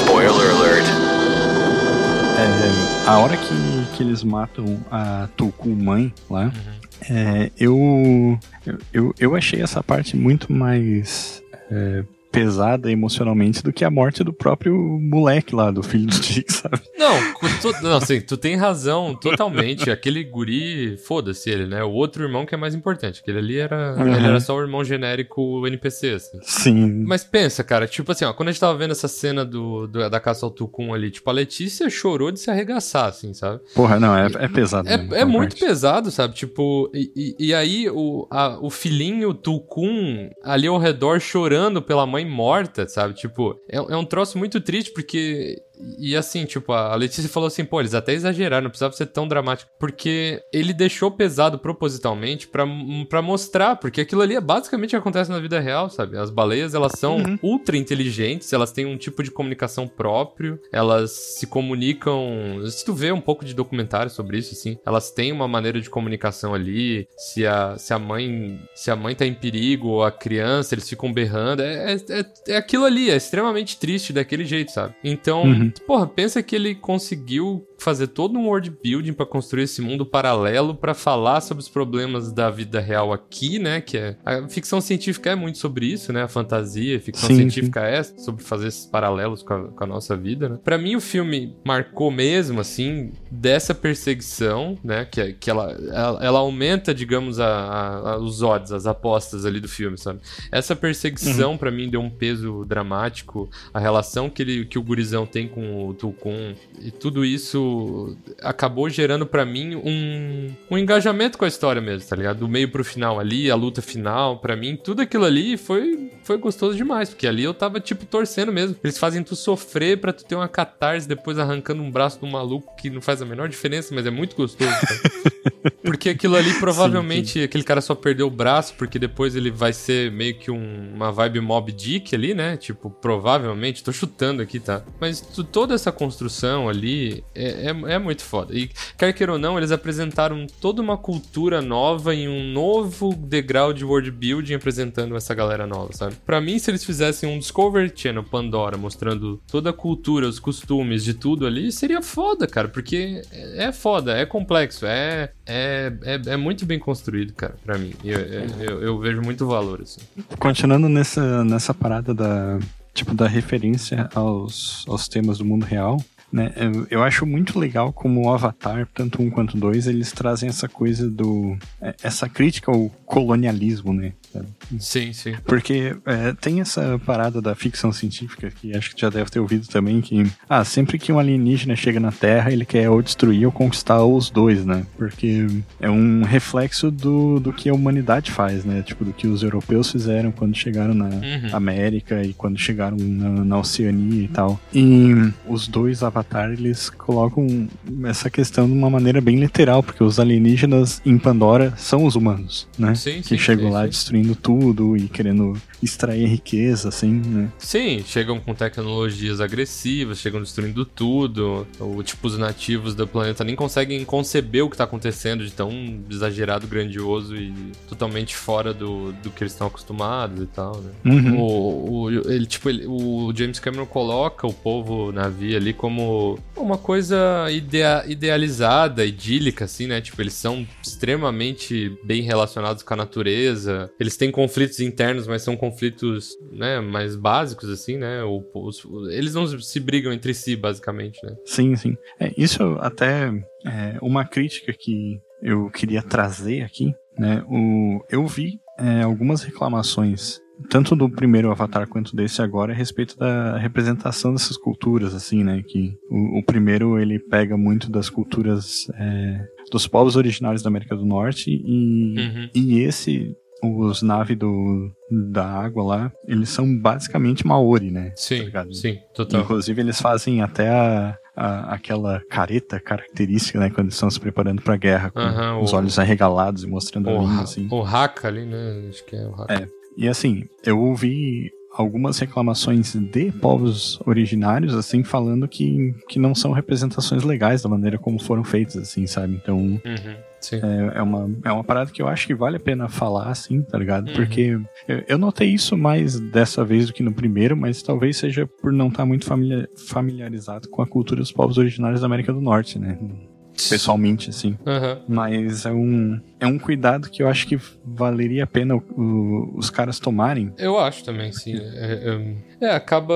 Spoiler alert. É, a hora que, que eles matam a Tulku mãe lá, é, eu, eu- eu, achei essa parte muito mais é, pesada emocionalmente do que a morte do próprio moleque lá, do filho do Dick, sabe? Não, to- não, assim, tu tem razão totalmente. Aquele guri, foda-se ele, né? O outro irmão que é mais importante. Aquele ali era, Uhum. ele era só o irmão genérico NPC, assim. Sim. Mas pensa, cara, tipo assim, ó, quando a gente tava vendo essa cena do, do- da caça ao Tucum ali, tipo, a Letícia chorou de se arregaçar, assim, sabe? Porra, não, é, é pesado. É, é muito parte. pesado, sabe? Tipo, e, e- e aí o, a- o filhinho Tulkun ali ao redor chorando pela mãe morta, sabe? Tipo, é, é um troço muito triste porque E assim, tipo, a Letícia falou assim, pô, eles até exageraram, não precisava ser tão dramático. Porque ele deixou pesado propositalmente pra, pra mostrar, porque aquilo ali é basicamente o que acontece na vida real, sabe? As baleias, elas são Uhum. ultra inteligentes, elas têm um tipo de comunicação próprio, elas se comunicam. Se tu vê um pouco de documentário sobre isso, assim, elas têm uma maneira de comunicação ali. Se a, se a mãe. Se a mãe tá em perigo, ou a criança, eles ficam berrando. É, é, é, é aquilo ali, é extremamente triste daquele jeito, sabe? Então, Uhum. Porra, pensa que ele conseguiu fazer todo um world building pra construir esse mundo paralelo pra falar sobre os problemas da vida real aqui, né? Que é a ficção científica é muito sobre isso, né? A fantasia, a ficção Sim, científica é sobre fazer esses paralelos com a, com a nossa vida, né? Para mim o filme marcou mesmo assim dessa perseguição, né? Que, que ela, ela, ela aumenta, digamos, a, a- os odds, as apostas ali do filme, sabe? Essa perseguição pra mim deu um peso dramático, a relação que ele que o gurizão tem com o Tulkun e tudo isso acabou gerando pra mim um, um engajamento com a história mesmo, tá ligado? Do meio pro final ali, a luta final, pra mim, tudo aquilo ali foi, foi gostoso demais, porque ali eu tava, tipo, torcendo mesmo. Eles fazem tu sofrer pra tu ter uma catarse depois arrancando um braço do maluco que não faz a menor diferença, mas é muito gostoso, cara. Porque aquilo ali provavelmente aquele cara só perdeu o braço porque depois ele vai ser meio que um- uma vibe Mob Dick ali, né? Tipo, provavelmente, tô chutando aqui, tá? Mas tu- toda essa construção ali é, é, é muito foda. E quer queira ou não, eles apresentaram toda uma cultura nova em um novo degrau de world building apresentando essa galera nova, sabe? Pra mim, se eles fizessem um Discovery Channel Pandora mostrando toda a cultura, os costumes de tudo ali, seria foda, cara, porque é é foda, é complexo, é, é, é, é muito bem construído, cara, pra mim. Eu, eu, eu- eu vejo muito valor, assim. Continuando nessa, nessa parada da, tipo, da referência aos, aos temas do mundo real, né? Eu, acho muito legal como o Avatar, tanto um quanto dois, eles trazem essa coisa do... é, essa crítica ao colonialismo, né? Sim, sim. Porque é, tem essa parada da ficção científica, que acho que já deve ter ouvido também, que ah, sempre que um alienígena chega na Terra, ele quer ou destruir ou conquistar os dois, né? Porque é um reflexo do, do que a humanidade faz, né? Tipo, do que os europeus fizeram quando chegaram na Uhum. América e quando chegaram na, na Oceania e tal. E os dois Avatar, eles colocam essa questão de uma maneira bem literal, porque os alienígenas em Pandora são os humanos, né? Sim, que sim, chegam sim, lá destruindo tudo e querendo extrair riqueza, assim, né? Sim, chegam com tecnologias agressivas, chegam destruindo tudo. Ou, tipo, os nativos do planeta nem conseguem conceber o que tá acontecendo de tão exagerado, grandioso e totalmente fora do, do que eles estão acostumados e tal, né? Uhum. O, o, ele, tipo, ele- o James Cameron coloca o povo navio ali como uma coisa idea- idealizada, idílica, assim, né? Tipo, eles são extremamente bem relacionados com a natureza. Eles têm conflitos internos, mas são conflitos, né, mais básicos, assim, né? O- os- eles não se brigam entre si, basicamente, né? Sim, sim. É, isso até é uma crítica que eu queria trazer aqui, né? O, eu vi é, algumas reclamações, tanto do primeiro Avatar quanto desse agora, a respeito da representação dessas culturas, assim, né? Que o, o primeiro ele pega muito das culturas é, dos povos originários da América do Norte e, Uhum. e esse os naves do, da água lá, eles são basicamente Maori, né? Sim, Tá sim, total. Inclusive, eles fazem até a, a- aquela careta característica, né? Quando eles estão se preparando pra guerra, com Aham, os o- olhos arregalados e mostrando a O, língua, ha- assim. o Haka ali, né? Acho que é o Haka. É. E assim, eu ouvi algumas reclamações de povos originários, assim, falando que, que não são representações legais da maneira como foram feitas, assim, sabe? Então, Uhum. É, é uma, é uma parada que eu acho que vale a pena falar, assim, tá ligado? Uhum. Porque eu, eu notei isso mais dessa vez do que no primeiro, mas talvez seja por não estar muito familiar- familiarizado com a cultura dos povos originários da América do Norte, né? Pessoalmente, assim. Aham. Mas é um, é um cuidado que eu acho que valeria a pena o- o- os caras tomarem. Eu acho também, sim. É, é- é, acaba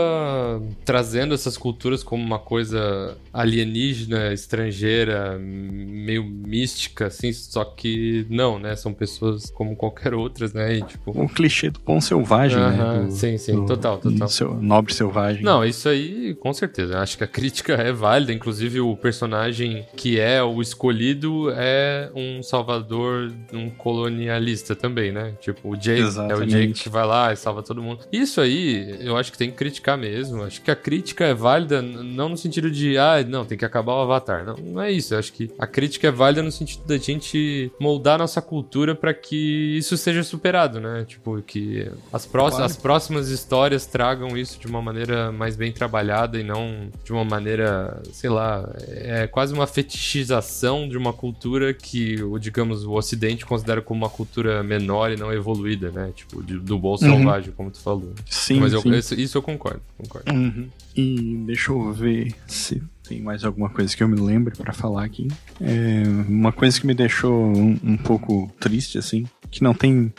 trazendo essas culturas como uma coisa alienígena, estrangeira, meio mística, assim, só que não, né? São pessoas como qualquer outras, né? E, tipo. O clichê do pão selvagem, Aham, né? Do- sim, sim, do- total, total. seu- nobre selvagem. Não, isso aí, com certeza. Acho que a crítica é válida. Inclusive, o personagem que é o escolhido é um salvador, um colonialista também, né? Tipo, o Jake é o Exatamente. Jake que vai lá e salva todo mundo. Isso aí, eu acho que tem que criticar mesmo. Acho que a crítica é válida, não no sentido de, ah, não, tem que acabar o Avatar. Não, não é isso. Eu acho que a crítica é válida no sentido da gente moldar nossa cultura pra que isso seja superado, né? Tipo, que as, próximas Claro. as próximas histórias tragam isso de uma maneira mais bem trabalhada e não de uma maneira, sei lá, é quase uma fetichização de uma cultura que, o, digamos, o Ocidente considera como uma cultura menor e não evoluída, né? Tipo, do bol selvagem, como tu falou. Sim, Mas eu- sim. isso, isso eu concordo, concordo. Uhum. E deixa eu ver se tem mais alguma coisa que eu me lembre pra falar aqui. É, uma coisa que me deixou um, um pouco triste, assim, que não tem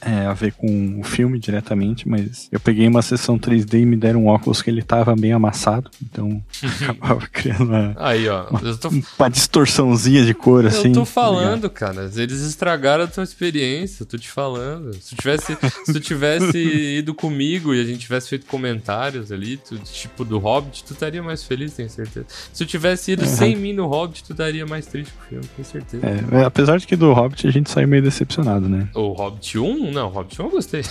é, a ver com o filme diretamente, mas eu peguei uma sessão 3D e me deram um óculos que ele tava bem amassado, então acabava criando uma, Aí, ó, eu tô, uma distorçãozinha de cor, assim. eu tô tá falando, cara. Eles estragaram a tua experiência, eu tô te falando. Se tu tivesse, se tu tivesse ido comigo e a gente tivesse feito comentários ali, tu- tipo do Hobbit, tu estaria mais feliz, tenho certeza. Se tu tivesse ido sem mim no Hobbit, tu estaria mais triste com o filme, tenho certeza. É, apesar de que do Hobbit a gente saiu meio decepcionado, né? O Hobbit 1? Não, Hobbit 1 eu gostei.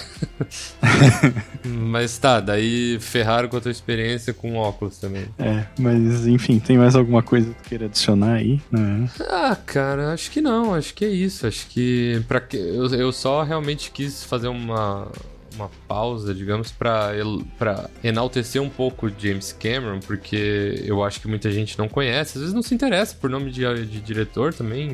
Mas tá, daí ferraram com a tua experiência com óculos também. É, mas enfim, tem mais alguma coisa que tu queira adicionar aí? né? Ah, cara, acho que não, acho que é isso. Acho que para que eu, eu só realmente quis fazer uma uma pausa, digamos, pra enaltecer um pouco James Cameron, porque eu acho que muita gente não conhece, às vezes não se interessa por nome de, de diretor também,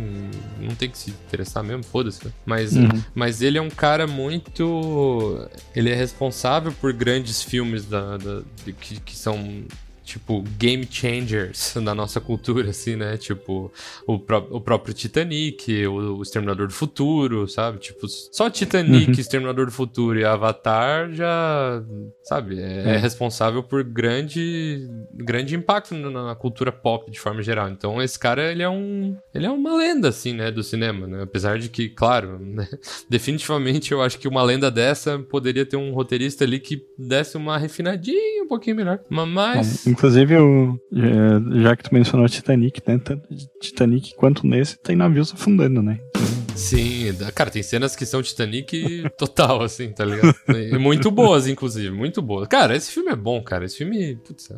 não tem que se interessar mesmo, foda-se. né? Mas, Uhum. mas ele é um cara muito. Ele é responsável por grandes filmes da, da- de- que, que são. Tipo, game changers na nossa cultura, assim, né? Tipo, o, pró- o próprio Titanic, o, o Exterminador do Futuro, sabe? Tipo, só Titanic, Uhum. Exterminador do Futuro e Avatar já, sabe? É, é responsável por grande, grande impacto na, na cultura pop de forma geral. Então, esse cara, ele é um, ele é uma lenda, assim, né? Do cinema, né? Apesar de que, claro, né? definitivamente eu acho que uma lenda dessa poderia ter um roteirista ali que desse uma refinadinha um pouquinho melhor. Ma- Mas. É, inclusive, eu, já, já que tu mencionou Titanic, né? Tanto Titanic quanto nesse, tem navios afundando, né? Sim, cara, tem cenas que são Titanic total, assim, tá ligado? E muito boas, inclusive, muito boas. Cara, esse filme é bom, cara. Esse filme, putz,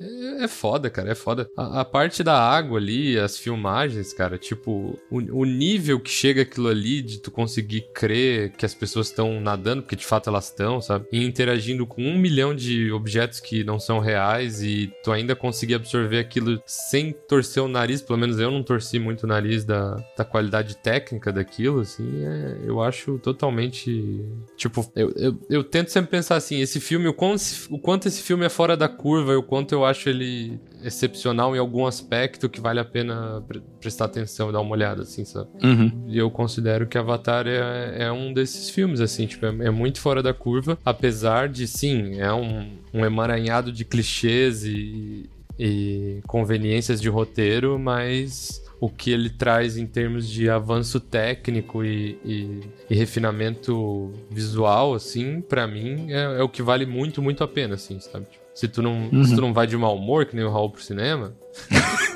é, é foda, cara, é foda. A, a parte da água ali, as filmagens, cara, tipo, o, o nível que chega aquilo ali de tu conseguir crer que as pessoas estão nadando, porque de fato elas estão, sabe? E interagindo com um milhão de objetos que não são reais e tu ainda conseguir absorver aquilo sem torcer o nariz, pelo menos eu não torci muito o nariz da, da qualidade técnica daquilo, assim, é, eu acho totalmente. Tipo, eu, eu, eu tento sempre pensar assim: esse filme, o quanto, o quanto esse filme é fora da curva e o quanto eu acho ele excepcional em algum aspecto que vale a pena pre- prestar atenção e dar uma olhada, assim, sabe? Uhum. E eu considero que Avatar é, é um desses filmes, assim, tipo, é, é muito fora da curva, apesar de, sim, é um, um emaranhado de clichês e, e conveniências de roteiro, mas o que ele traz em termos de avanço técnico e, e- e refinamento visual, assim, pra mim, é, é o que vale muito, muito a pena, assim, sabe? Tipo, se tu, não, se tu não vai de mau humor, que nem o Raul pro cinema,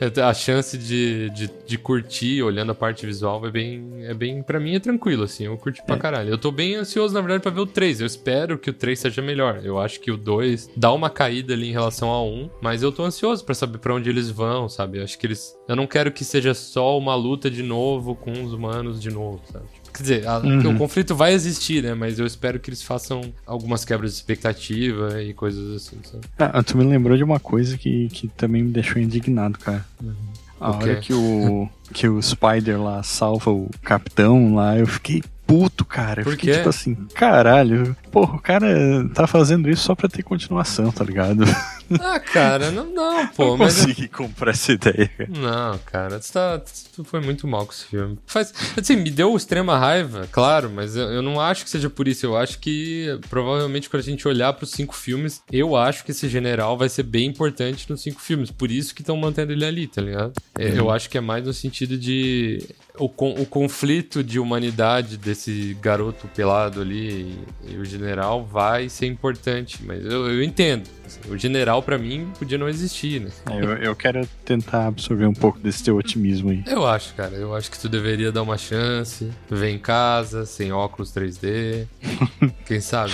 a chance de, de, de curtir olhando a parte visual é bem, é bem. Pra mim é tranquilo, assim. Eu curti pra caralho. Eu tô bem ansioso, na verdade, pra ver o 3. Eu espero que o 3 seja melhor. Eu acho que o 2 dá uma caída ali em relação ao 1, mas eu tô ansioso pra saber pra onde eles vão, sabe? Eu acho que eles. Eu não quero que seja só uma luta de novo com os humanos de novo, sabe? Quer dizer, a- Uhum. o conflito vai existir, né? Mas eu espero que eles façam algumas quebras de expectativa e coisas assim, sabe? Ah, tu me lembrou de uma coisa que, que também me deixou indignado, cara. A O quê? hora que o, que o Spider lá salva o capitão lá, eu fiquei puto, cara. Por fiquei quê? tipo assim, caralho. Porra, o cara tá fazendo isso só pra ter continuação, tá ligado? Ah, cara, não, não pô, não mas. consegui comprar essa ideia. Não, cara, tu, tá, tu foi muito mal com esse filme. Faz, assim, me deu extrema raiva, claro, mas eu, eu não acho que seja por isso. Eu acho que provavelmente quando a gente olhar pros cinco filmes, eu acho que esse general vai ser bem importante nos cinco filmes. Por isso que estão mantendo ele ali, tá ligado? É, Eu acho que é mais no sentido de. O, con- o conflito de humanidade desse garoto pelado ali e, e o general vai ser importante, mas eu, eu entendo. O general, pra mim, podia não existir, né? Eu, eu quero tentar absorver um pouco desse teu otimismo aí. Eu acho, cara. Eu acho que tu deveria dar uma chance. Ver em casa, sem óculos 3D. Quem sabe?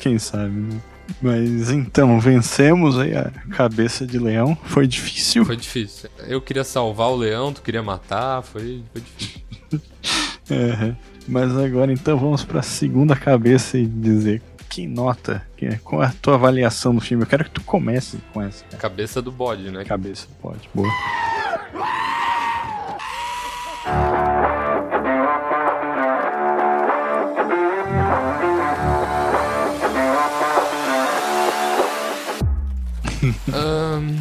Quem sabe, né? Mas então, vencemos aí a cabeça de leão. Foi difícil. Foi difícil. Eu queria salvar o leão, tu queria matar. Foi, foi difícil. Aham. Mas agora então vamos pra segunda cabeça e dizer que nota, que- qual é a tua avaliação do filme. Eu quero que tu comece com essa cara. Cabeça do bode, né? cabeça. Pode, boa. Ahn,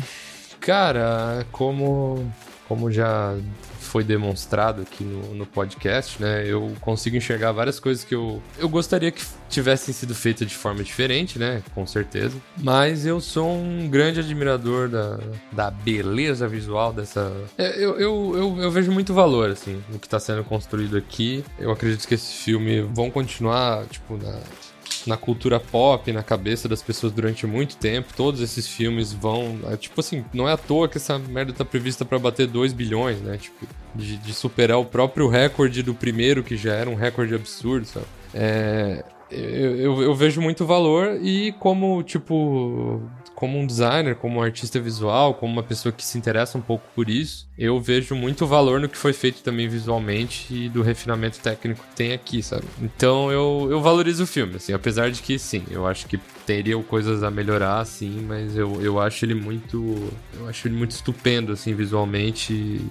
cara, como, como já foi demonstrado aqui no, no podcast, né? Eu consigo enxergar várias coisas que eu, eu gostaria que tivessem sido feitas de forma diferente, né? Com certeza. Mas eu sou um grande admirador da, da beleza visual dessa. É, Eu, eu, eu, eu vejo muito valor, assim, no que tá sendo construído aqui. Eu acredito que esse filme vão continuar, tipo, na, na cultura pop, na cabeça das pessoas durante muito tempo. Todos esses filmes vão. é, tipo assim, não é à toa que essa merda tá prevista pra bater 2 bilhões, né? Tipo, de, de superar o próprio recorde do primeiro, que já era um recorde absurdo, sabe? É. Eu, eu, eu vejo muito valor e como, tipo, como um designer, como um artista visual, como uma pessoa que se interessa um pouco por isso, eu vejo muito valor no que foi feito também visualmente e do refinamento técnico que tem aqui, sabe? Então eu, eu valorizo o filme, assim, apesar de que sim, eu acho que teriam coisas a melhorar, sim, mas eu, eu acho ele muito. Eu acho ele muito estupendo, assim, visualmente.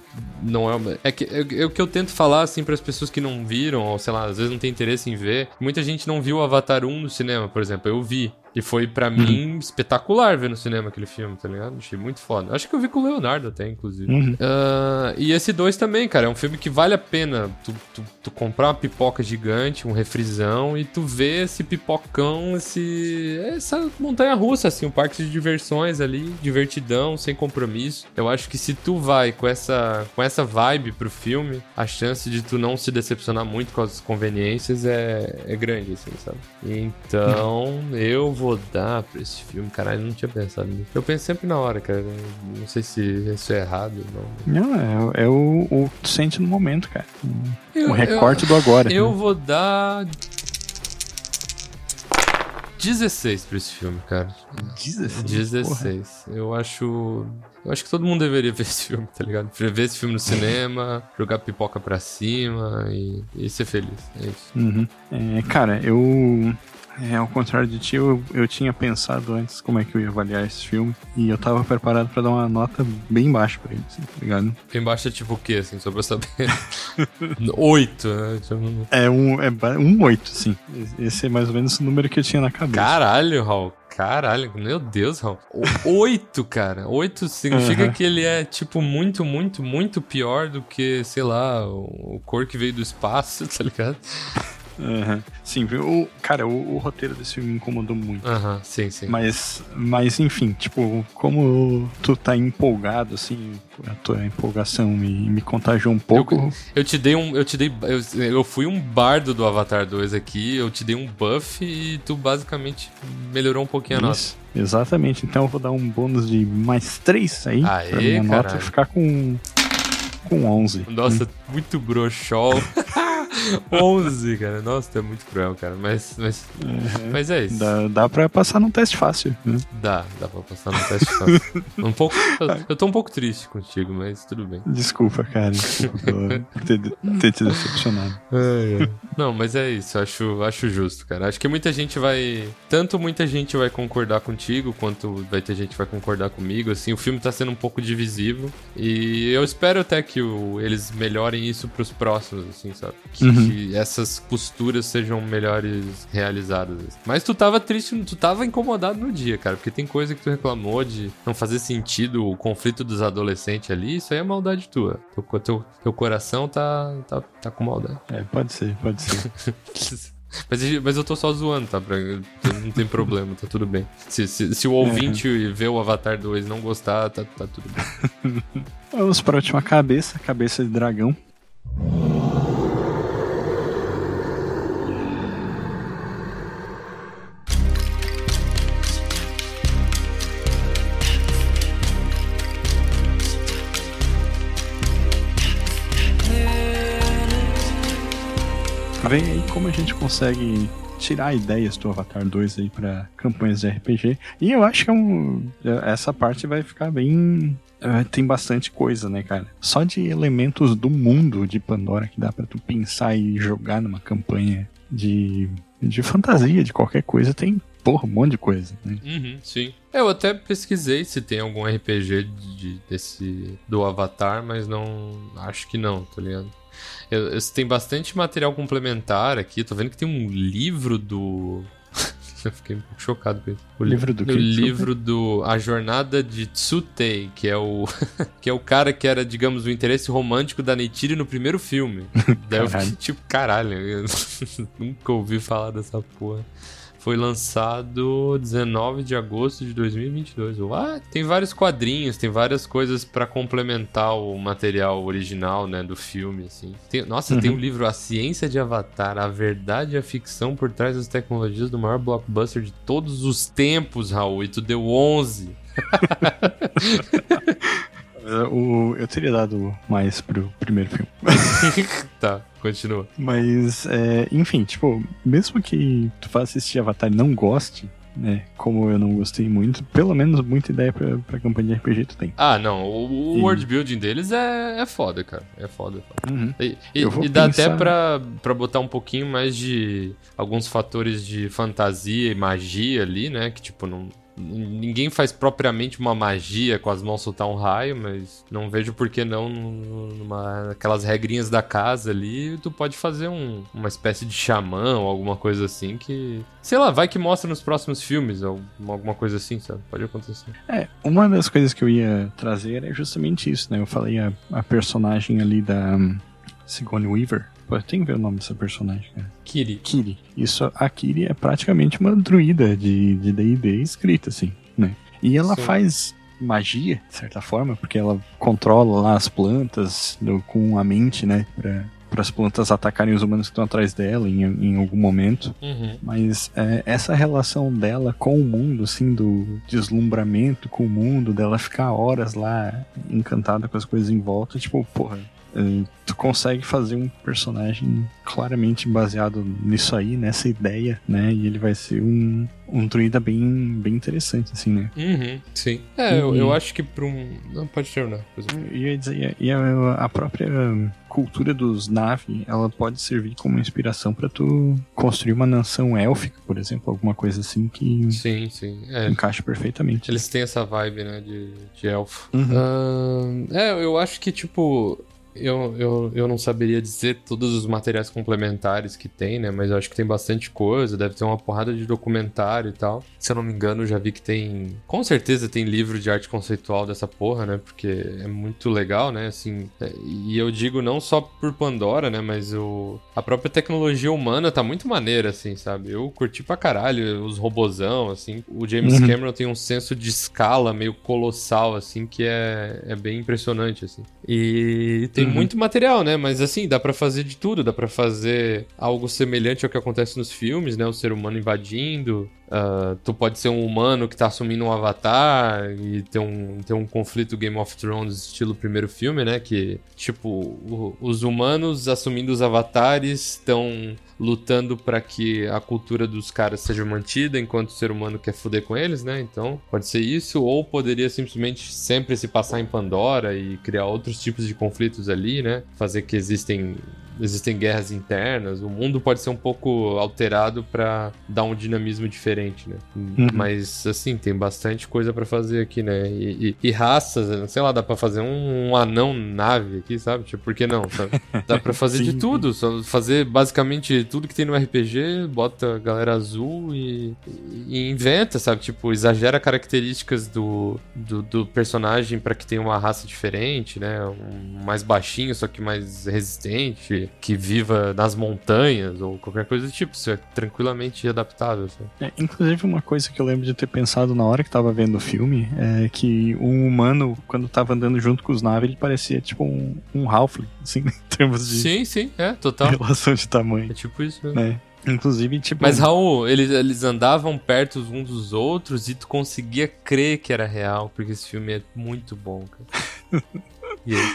Não é. uma- É, que, é, é o que eu tento falar, assim, para as pessoas que não viram, ou sei lá, às vezes não tem interesse em ver. Muita gente não viu o Avatar 1 no cinema, por exemplo. Eu vi. E foi pra mim espetacular ver no cinema aquele filme, tá ligado? Achei muito foda. Acho que eu vi com o Leonardo até, inclusive. Uhum. Ah, e esse 2 também, cara, é um filme que vale a pena tu, tu, tu comprar uma pipoca gigante, um refrisão, e tu ver esse pipocão, esse. essa montanha russa, assim, um parque de diversões ali, divertidão, sem compromisso. Eu acho que se tu vai com essa, com essa vibe pro filme, a chance de tu não se decepcionar muito com as conveniências é, é grande, assim, sabe? Então, eu vou dar pra esse filme, caralho, eu não tinha pensado nisso. Eu penso sempre na hora, cara. Não sei se isso é errado ou não. Não, é, é o, o que tu sente no momento, cara. Eu- um recorte do agora. Eu né? vou dar 16 pra esse filme, cara. 16. 16. Eu acho. Eu acho que todo mundo deveria ver esse filme, tá ligado? Ver esse filme no cinema, jogar pipoca pra cima e, e ser feliz. É isso. Uhum. É, cara, eu. É, ao contrário de ti, eu, eu tinha pensado antes como é que eu ia avaliar esse filme. E eu tava preparado pra dar uma nota bem baixa pra ele, assim, tá ligado? Embaixo é tipo o quê, assim, só pra saber? 8, né? Tipo, É um, é um 8, sim. Esse é mais ou menos o número que eu tinha na cabeça. Caralho, Raul. Caralho, meu Deus, Raul. Oito, cara. Oito significa Uhum. que ele é, tipo, muito, muito, muito pior do que, sei lá, o, o cor que veio do espaço, tá ligado? Aham. Sim, o, cara, o, o roteiro desse filme me incomodou muito. Aham, sim, sim. Mas, mas enfim, tipo, como tu tá empolgado, assim, a tua empolgação me, me contagiou um pouco. Eu te dei um. Eu te dei. Eu, eu fui um bardo do Avatar 2 aqui, eu te dei um buff e tu basicamente melhorou um pouquinho a nota. Isso, exatamente. Então eu vou dar um bônus de mais 3 aí Aê, pra minha nota caralho. ficar com, com 11. Nossa, muito broxol. 11, cara. Nossa, tu é muito cruel, cara. Mas, mas, mas é isso. Dá, dá pra passar num teste fácil, né? Dá, dá pra passar no teste fácil. um pouco, eu, tô um pouco triste contigo, mas tudo bem. Desculpa, cara. Desculpa por ter, ter te decepcionado. Não, mas é isso, acho, acho justo, cara. Acho que muita gente vai. Tanto muita gente vai concordar contigo, quanto vai ter gente que vai concordar comigo. Assim, o filme tá sendo um pouco divisivo. E eu espero até que o- eles melhorem isso pros próximos, assim, sabe? Que, Uhum. que essas costuras sejam melhores realizadas. Mas tu tava triste, tu tava incomodado no dia, cara, porque tem coisa que tu reclamou de não fazer sentido o conflito dos adolescentes ali, isso aí é maldade tua. Teu, teu, teu coração tá, tá, tá com maldade. É, pode ser, pode ser. Mas, mas eu tô só zoando, tá? Não tem problema, tá tudo bem. Se, se, se o ouvinte ver o Avatar 2 e não gostar, tá, tá tudo bem. Vamos para a última cabeça, cabeça de dragão. Vem aí como a gente consegue tirar ideias do Avatar 2 aí para campanhas de RPG. E eu acho que é um, essa parte vai ficar bem é, tem bastante coisa, né, cara? Só de elementos do mundo de Pandora que dá pra tu pensar e jogar numa campanha de, de fantasia, de qualquer coisa, tem, porra, um monte de coisa, né? Uhum, sim. Eu até pesquisei se tem algum RPG de, desse do Avatar, mas não. Acho que não, tá ligado? Eu, eu- tem bastante material complementar aqui. Tô vendo que tem um livro do. eu fiquei um pouco chocado com isso. O livro do O quê? livro do A Jornada de Tsutei, que é o que é o cara que era, digamos, o interesse romântico da Neytiri no primeiro filme. Daí eu fiquei tipo, caralho, eu nunca ouvi falar dessa porra. Foi lançado 19 de agosto de 2022. Ah, tem vários quadrinhos, tem várias coisas pra complementar o material original, né, do filme, assim. Tem- nossa, tem Uhum. um livro A Ciência de Avatar, a verdade e a ficção por trás das tecnologias do maior blockbuster de todos os tempos, Raul, e tu deu 11. O, eu teria dado mais pro primeiro filme. tá, continua. Mas, é, enfim, tipo, mesmo que tu vá assistir Avatar e não goste, né? Como eu não gostei muito, pelo menos muita ideia pra, pra campanha de RPG tu tem. Ah, não, o, o E- world building deles é, é foda, cara. É foda, é foda. Uhum. E, e- e dá pensar- até pra, pra botar um pouquinho mais de alguns fatores de fantasia e magia ali, né? Que tipo, não. Ninguém faz propriamente uma magia com as mãos soltar um raio, mas não vejo por que não numa, aquelas regrinhas da casa ali, tu pode fazer um- uma espécie de xamã ou alguma coisa assim que. Sei lá, vai que mostra nos próximos filmes, alguma coisa assim, sabe? Pode acontecer. É, uma das coisas que eu ia trazer é justamente isso, né? Eu falei a, a personagem ali da hum, Sigourney Weaver. Tenho que ver o nome dessa personagem, cara. Kiri. Kiri. Isso, a Kiri é praticamente uma druida de de D&D escrita, assim, né? E ela Sim. faz magia, de certa forma, porque ela controla lá as plantas do- com a mente, né? Pra, para as plantas atacarem os humanos que estão atrás dela em, em algum momento. Uhum. Mas é, essa relação dela com o mundo, assim, do deslumbramento com o mundo, dela ficar horas lá encantada com as coisas em volta, tipo, porra, tu consegue fazer um personagem claramente baseado nisso aí, nessa ideia, né? E ele vai ser um, um druida bem, bem interessante, assim, né? Uhum, sim. É, eu, E- eu acho que pra um. Não, pode terminar. por exemplo. Eu ia dizer, e a, a própria cultura dos Na'vi, ela pode servir como inspiração para tu construir uma nação élfica, por exemplo, alguma coisa assim que Sim, sim. É, encaixa perfeitamente. eles têm essa vibe, né, de, de elfo. Uhum. É, eu acho que, tipo. Eu, eu, eu não saberia dizer todos os materiais complementares que tem, né? Mas eu acho que tem bastante coisa. Deve ter uma porrada de documentário e tal. Se eu não me engano, eu já vi que tem. Com certeza tem livro de arte conceitual dessa porra, né? Porque é muito legal, né? Assim. é, E eu digo não só por Pandora, né? Mas o... a própria tecnologia humana tá muito maneira, assim, sabe? Eu curti pra caralho os robozão, assim. O James Uhum. Cameron tem um senso de escala meio colossal, assim, que é, é bem impressionante, assim. E tem. Muito material, né? Mas assim, dá pra fazer de tudo, dá pra fazer algo semelhante ao que acontece nos filmes, né? O ser humano invadindo. ah, tu pode ser um humano que tá assumindo um avatar e ter um, ter um conflito Game of Thrones estilo primeiro filme, né? Que, tipo, o- os humanos assumindo os avatares estão lutando pra que a cultura dos caras seja mantida enquanto o ser humano quer foder com eles, né? Então, pode ser isso, ou poderia simplesmente sempre se passar em Pandora e criar outros tipos de conflitos ali, né? Fazer que existem existem guerras internas, o mundo pode ser um pouco alterado pra dar um dinamismo diferente, né? Mas, assim, tem bastante coisa pra fazer aqui, né? E, e- e raças, sei lá, dá pra fazer um, um anão nave aqui, sabe? Tipo, por que não, sabe? Dá pra fazer de tudo, só fazer basicamente tudo que tem no RPG, bota a galera azul e, e inventa, sabe? Tipo, exagera características do, do, do personagem pra que tenha uma raça diferente, né? Um mais baixinho, só que mais resistente, que viva nas montanhas ou qualquer coisa do tipo. Isso é tranquilamente adaptável, sabe? É, inclusive, uma coisa que eu lembro de ter pensado na hora que tava vendo o filme é que um humano, quando tava andando junto com os naves, ele parecia tipo um, um Halfling, assim, em termos de Sim, sim, é, total. relação de É tamanho, tipo isso, né? né? Inclusive, tipo. Mas, Raul, eles, eles andavam perto uns dos outros e tu conseguia crer que era real, porque esse filme é muito bom, cara. E aí?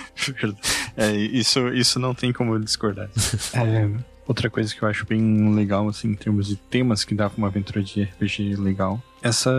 É, isso, isso não tem como eu discordar. É, outra coisa que eu acho bem legal, assim, em termos de temas que dá pra uma aventura de RPG legal, essa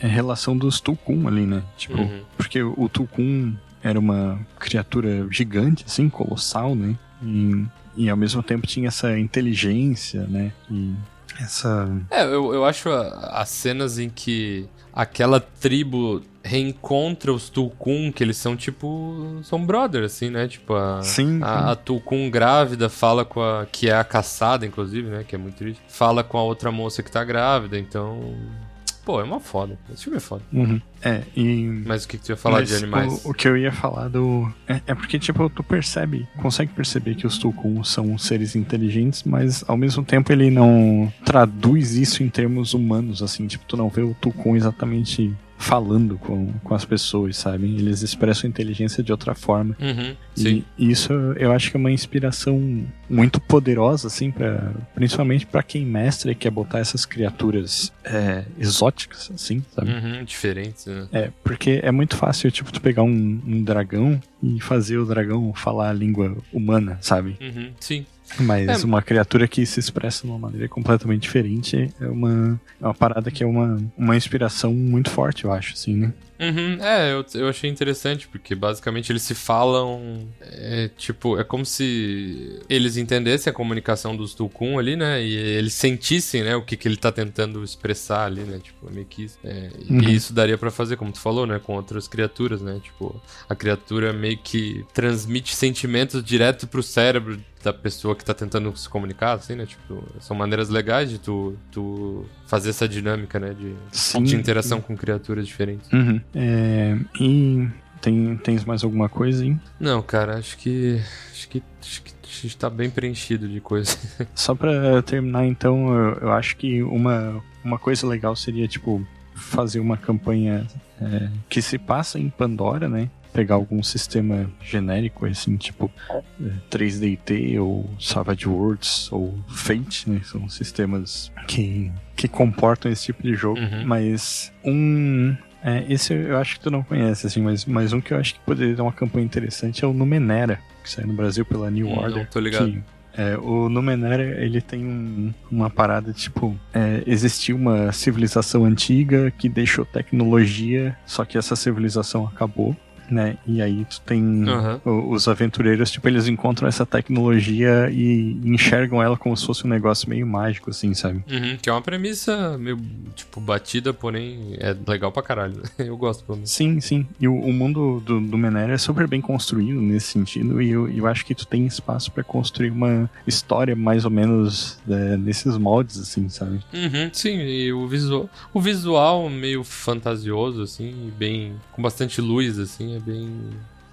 é, relação dos Tulkun ali, né? Tipo, Uhum. porque o Tulkun era uma criatura gigante, assim, colossal, né? E, e ao mesmo tempo tinha essa inteligência, né? E essa. É, eu, eu acho as cenas em que aquela tribo reencontra os Tulkun, que eles são tipo. são brother, assim, né? Tipo, a. Sim, A, a Tulkun grávida fala com a. que é a caçada, inclusive, né? Que é muito triste. Fala com a outra moça que tá grávida, então. Pô, é uma foda. Esse filme é foda. Uhum. É, e. Mas o que, que tu ia falar Mas de animais? O, o que eu ia falar do. É, é porque, tipo, tu percebe, consegue perceber que os Tulkun são seres inteligentes, mas ao mesmo tempo ele não traduz isso em termos humanos, assim. Tipo, tu não vê o Tulkun exatamente falando com, com as pessoas, sabe? Eles expressam inteligência de outra forma. Uhum. E isso eu acho que é uma inspiração muito poderosa, assim, pra, principalmente pra quem mestra e quer botar essas criaturas é, exóticas, assim, sabe? Uhum, diferentes, né? É, porque é muito fácil, tipo, tu pegar um, um dragão e fazer o dragão falar a língua humana, sabe? Uhum, sim. Mas É. uma criatura que se expressa de uma maneira completamente diferente é uma, é uma parada que é uma, uma inspiração muito forte, eu acho, assim, né? Uhum, é, eu, eu achei interessante, porque basicamente eles se falam. É, tipo, é como se eles entendessem a comunicação dos Tulkun ali, né? E eles sentissem, né, o que, que ele tá tentando expressar ali, né? Tipo, meio que isso. É, e Uhum. isso daria pra fazer, como tu falou, né? Com outras criaturas, né? Tipo, a criatura meio que transmite sentimentos direto pro cérebro da pessoa que tá tentando se comunicar, assim, né? Tipo, são maneiras legais de tu, tu fazer essa dinâmica, né? De, Sim. de interação com criaturas diferentes. Uhum. É, e tem, tens mais alguma coisa, hein? Não, cara, acho que. Acho que, acho que a gente tá bem preenchido de coisa. Só pra terminar, então, eu, eu acho que uma, uma coisa legal seria, tipo, fazer uma campanha é, que se passa em Pandora, né? Pegar algum sistema genérico, assim, tipo é, 3DT ou Savage Worlds ou Fate, né? São sistemas que, que comportam esse tipo de jogo. Uhum. Mas um. é, esse eu acho que tu não conhece, assim, mas, mas um que eu acho que poderia dar uma campanha interessante é o Numenera, que saiu no Brasil pela New Hum, Order. não tô ligado. que, é, o Numenera, ele tem um- uma parada tipo: é, existiu uma civilização antiga que deixou tecnologia, só que essa civilização acabou. Né? E aí tu tem o- os aventureiros, tipo, eles encontram essa tecnologia e enxergam ela como se fosse um negócio meio mágico, assim, sabe? Uhum, que é uma premissa meio, tipo, batida, porém é legal pra caralho. Eu gosto, pelo menos. Sim, sim. E o, o mundo do, do Menera é super bem construído nesse sentido, e eu, eu acho que tu tem espaço pra construir uma história mais ou menos é, nesses moldes, assim, sabe? Uhum, sim, e o visual, o visual meio fantasioso, assim, bem. com bastante luz, assim, é bem.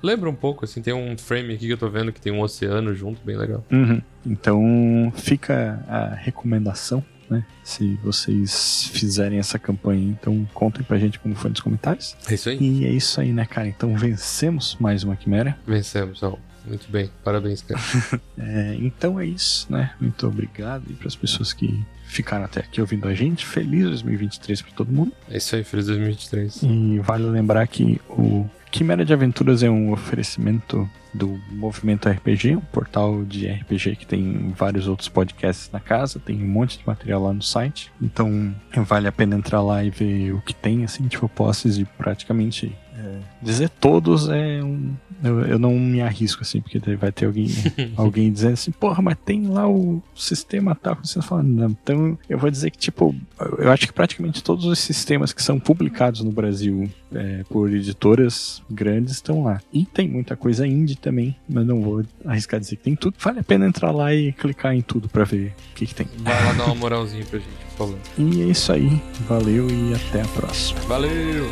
Lembra um pouco, assim, tem um frame aqui que eu tô vendo que tem um oceano junto, bem legal. Uhum. Então fica a recomendação, né? Se vocês fizerem essa campanha, então contem pra gente como foi nos comentários. É isso aí. E é isso aí, né, cara? Então vencemos mais uma quimera. Vencemos, ó. Muito bem, parabéns, cara. É, então é isso, né? Muito obrigado e para as pessoas que ficaram até aqui ouvindo a gente. Feliz 2023 para todo mundo. É isso aí, feliz 2023. E vale lembrar que o Quimera de Aventuras é um oferecimento do Movimento RPG, um portal de RPG que tem vários outros podcasts na casa, tem um monte de material lá no site. Então vale a pena entrar lá e ver o que tem, assim, tipo, posts de praticamente É, dizer todos é um. Eu, eu não me arrisco assim, porque vai ter alguém, alguém dizendo assim, porra, mas tem lá o sistema tal que você falando. Não. Então eu vou dizer que, tipo, eu acho que praticamente todos os sistemas que são publicados no Brasil é, por editoras grandes estão lá. E tem muita coisa indie também, mas não vou arriscar dizer que tem tudo. Vale a pena entrar lá e clicar em tudo pra ver o que, que tem. Vai lá dar uma moralzinha pra gente, por favor. E é isso aí. Valeu e até a próxima. Valeu!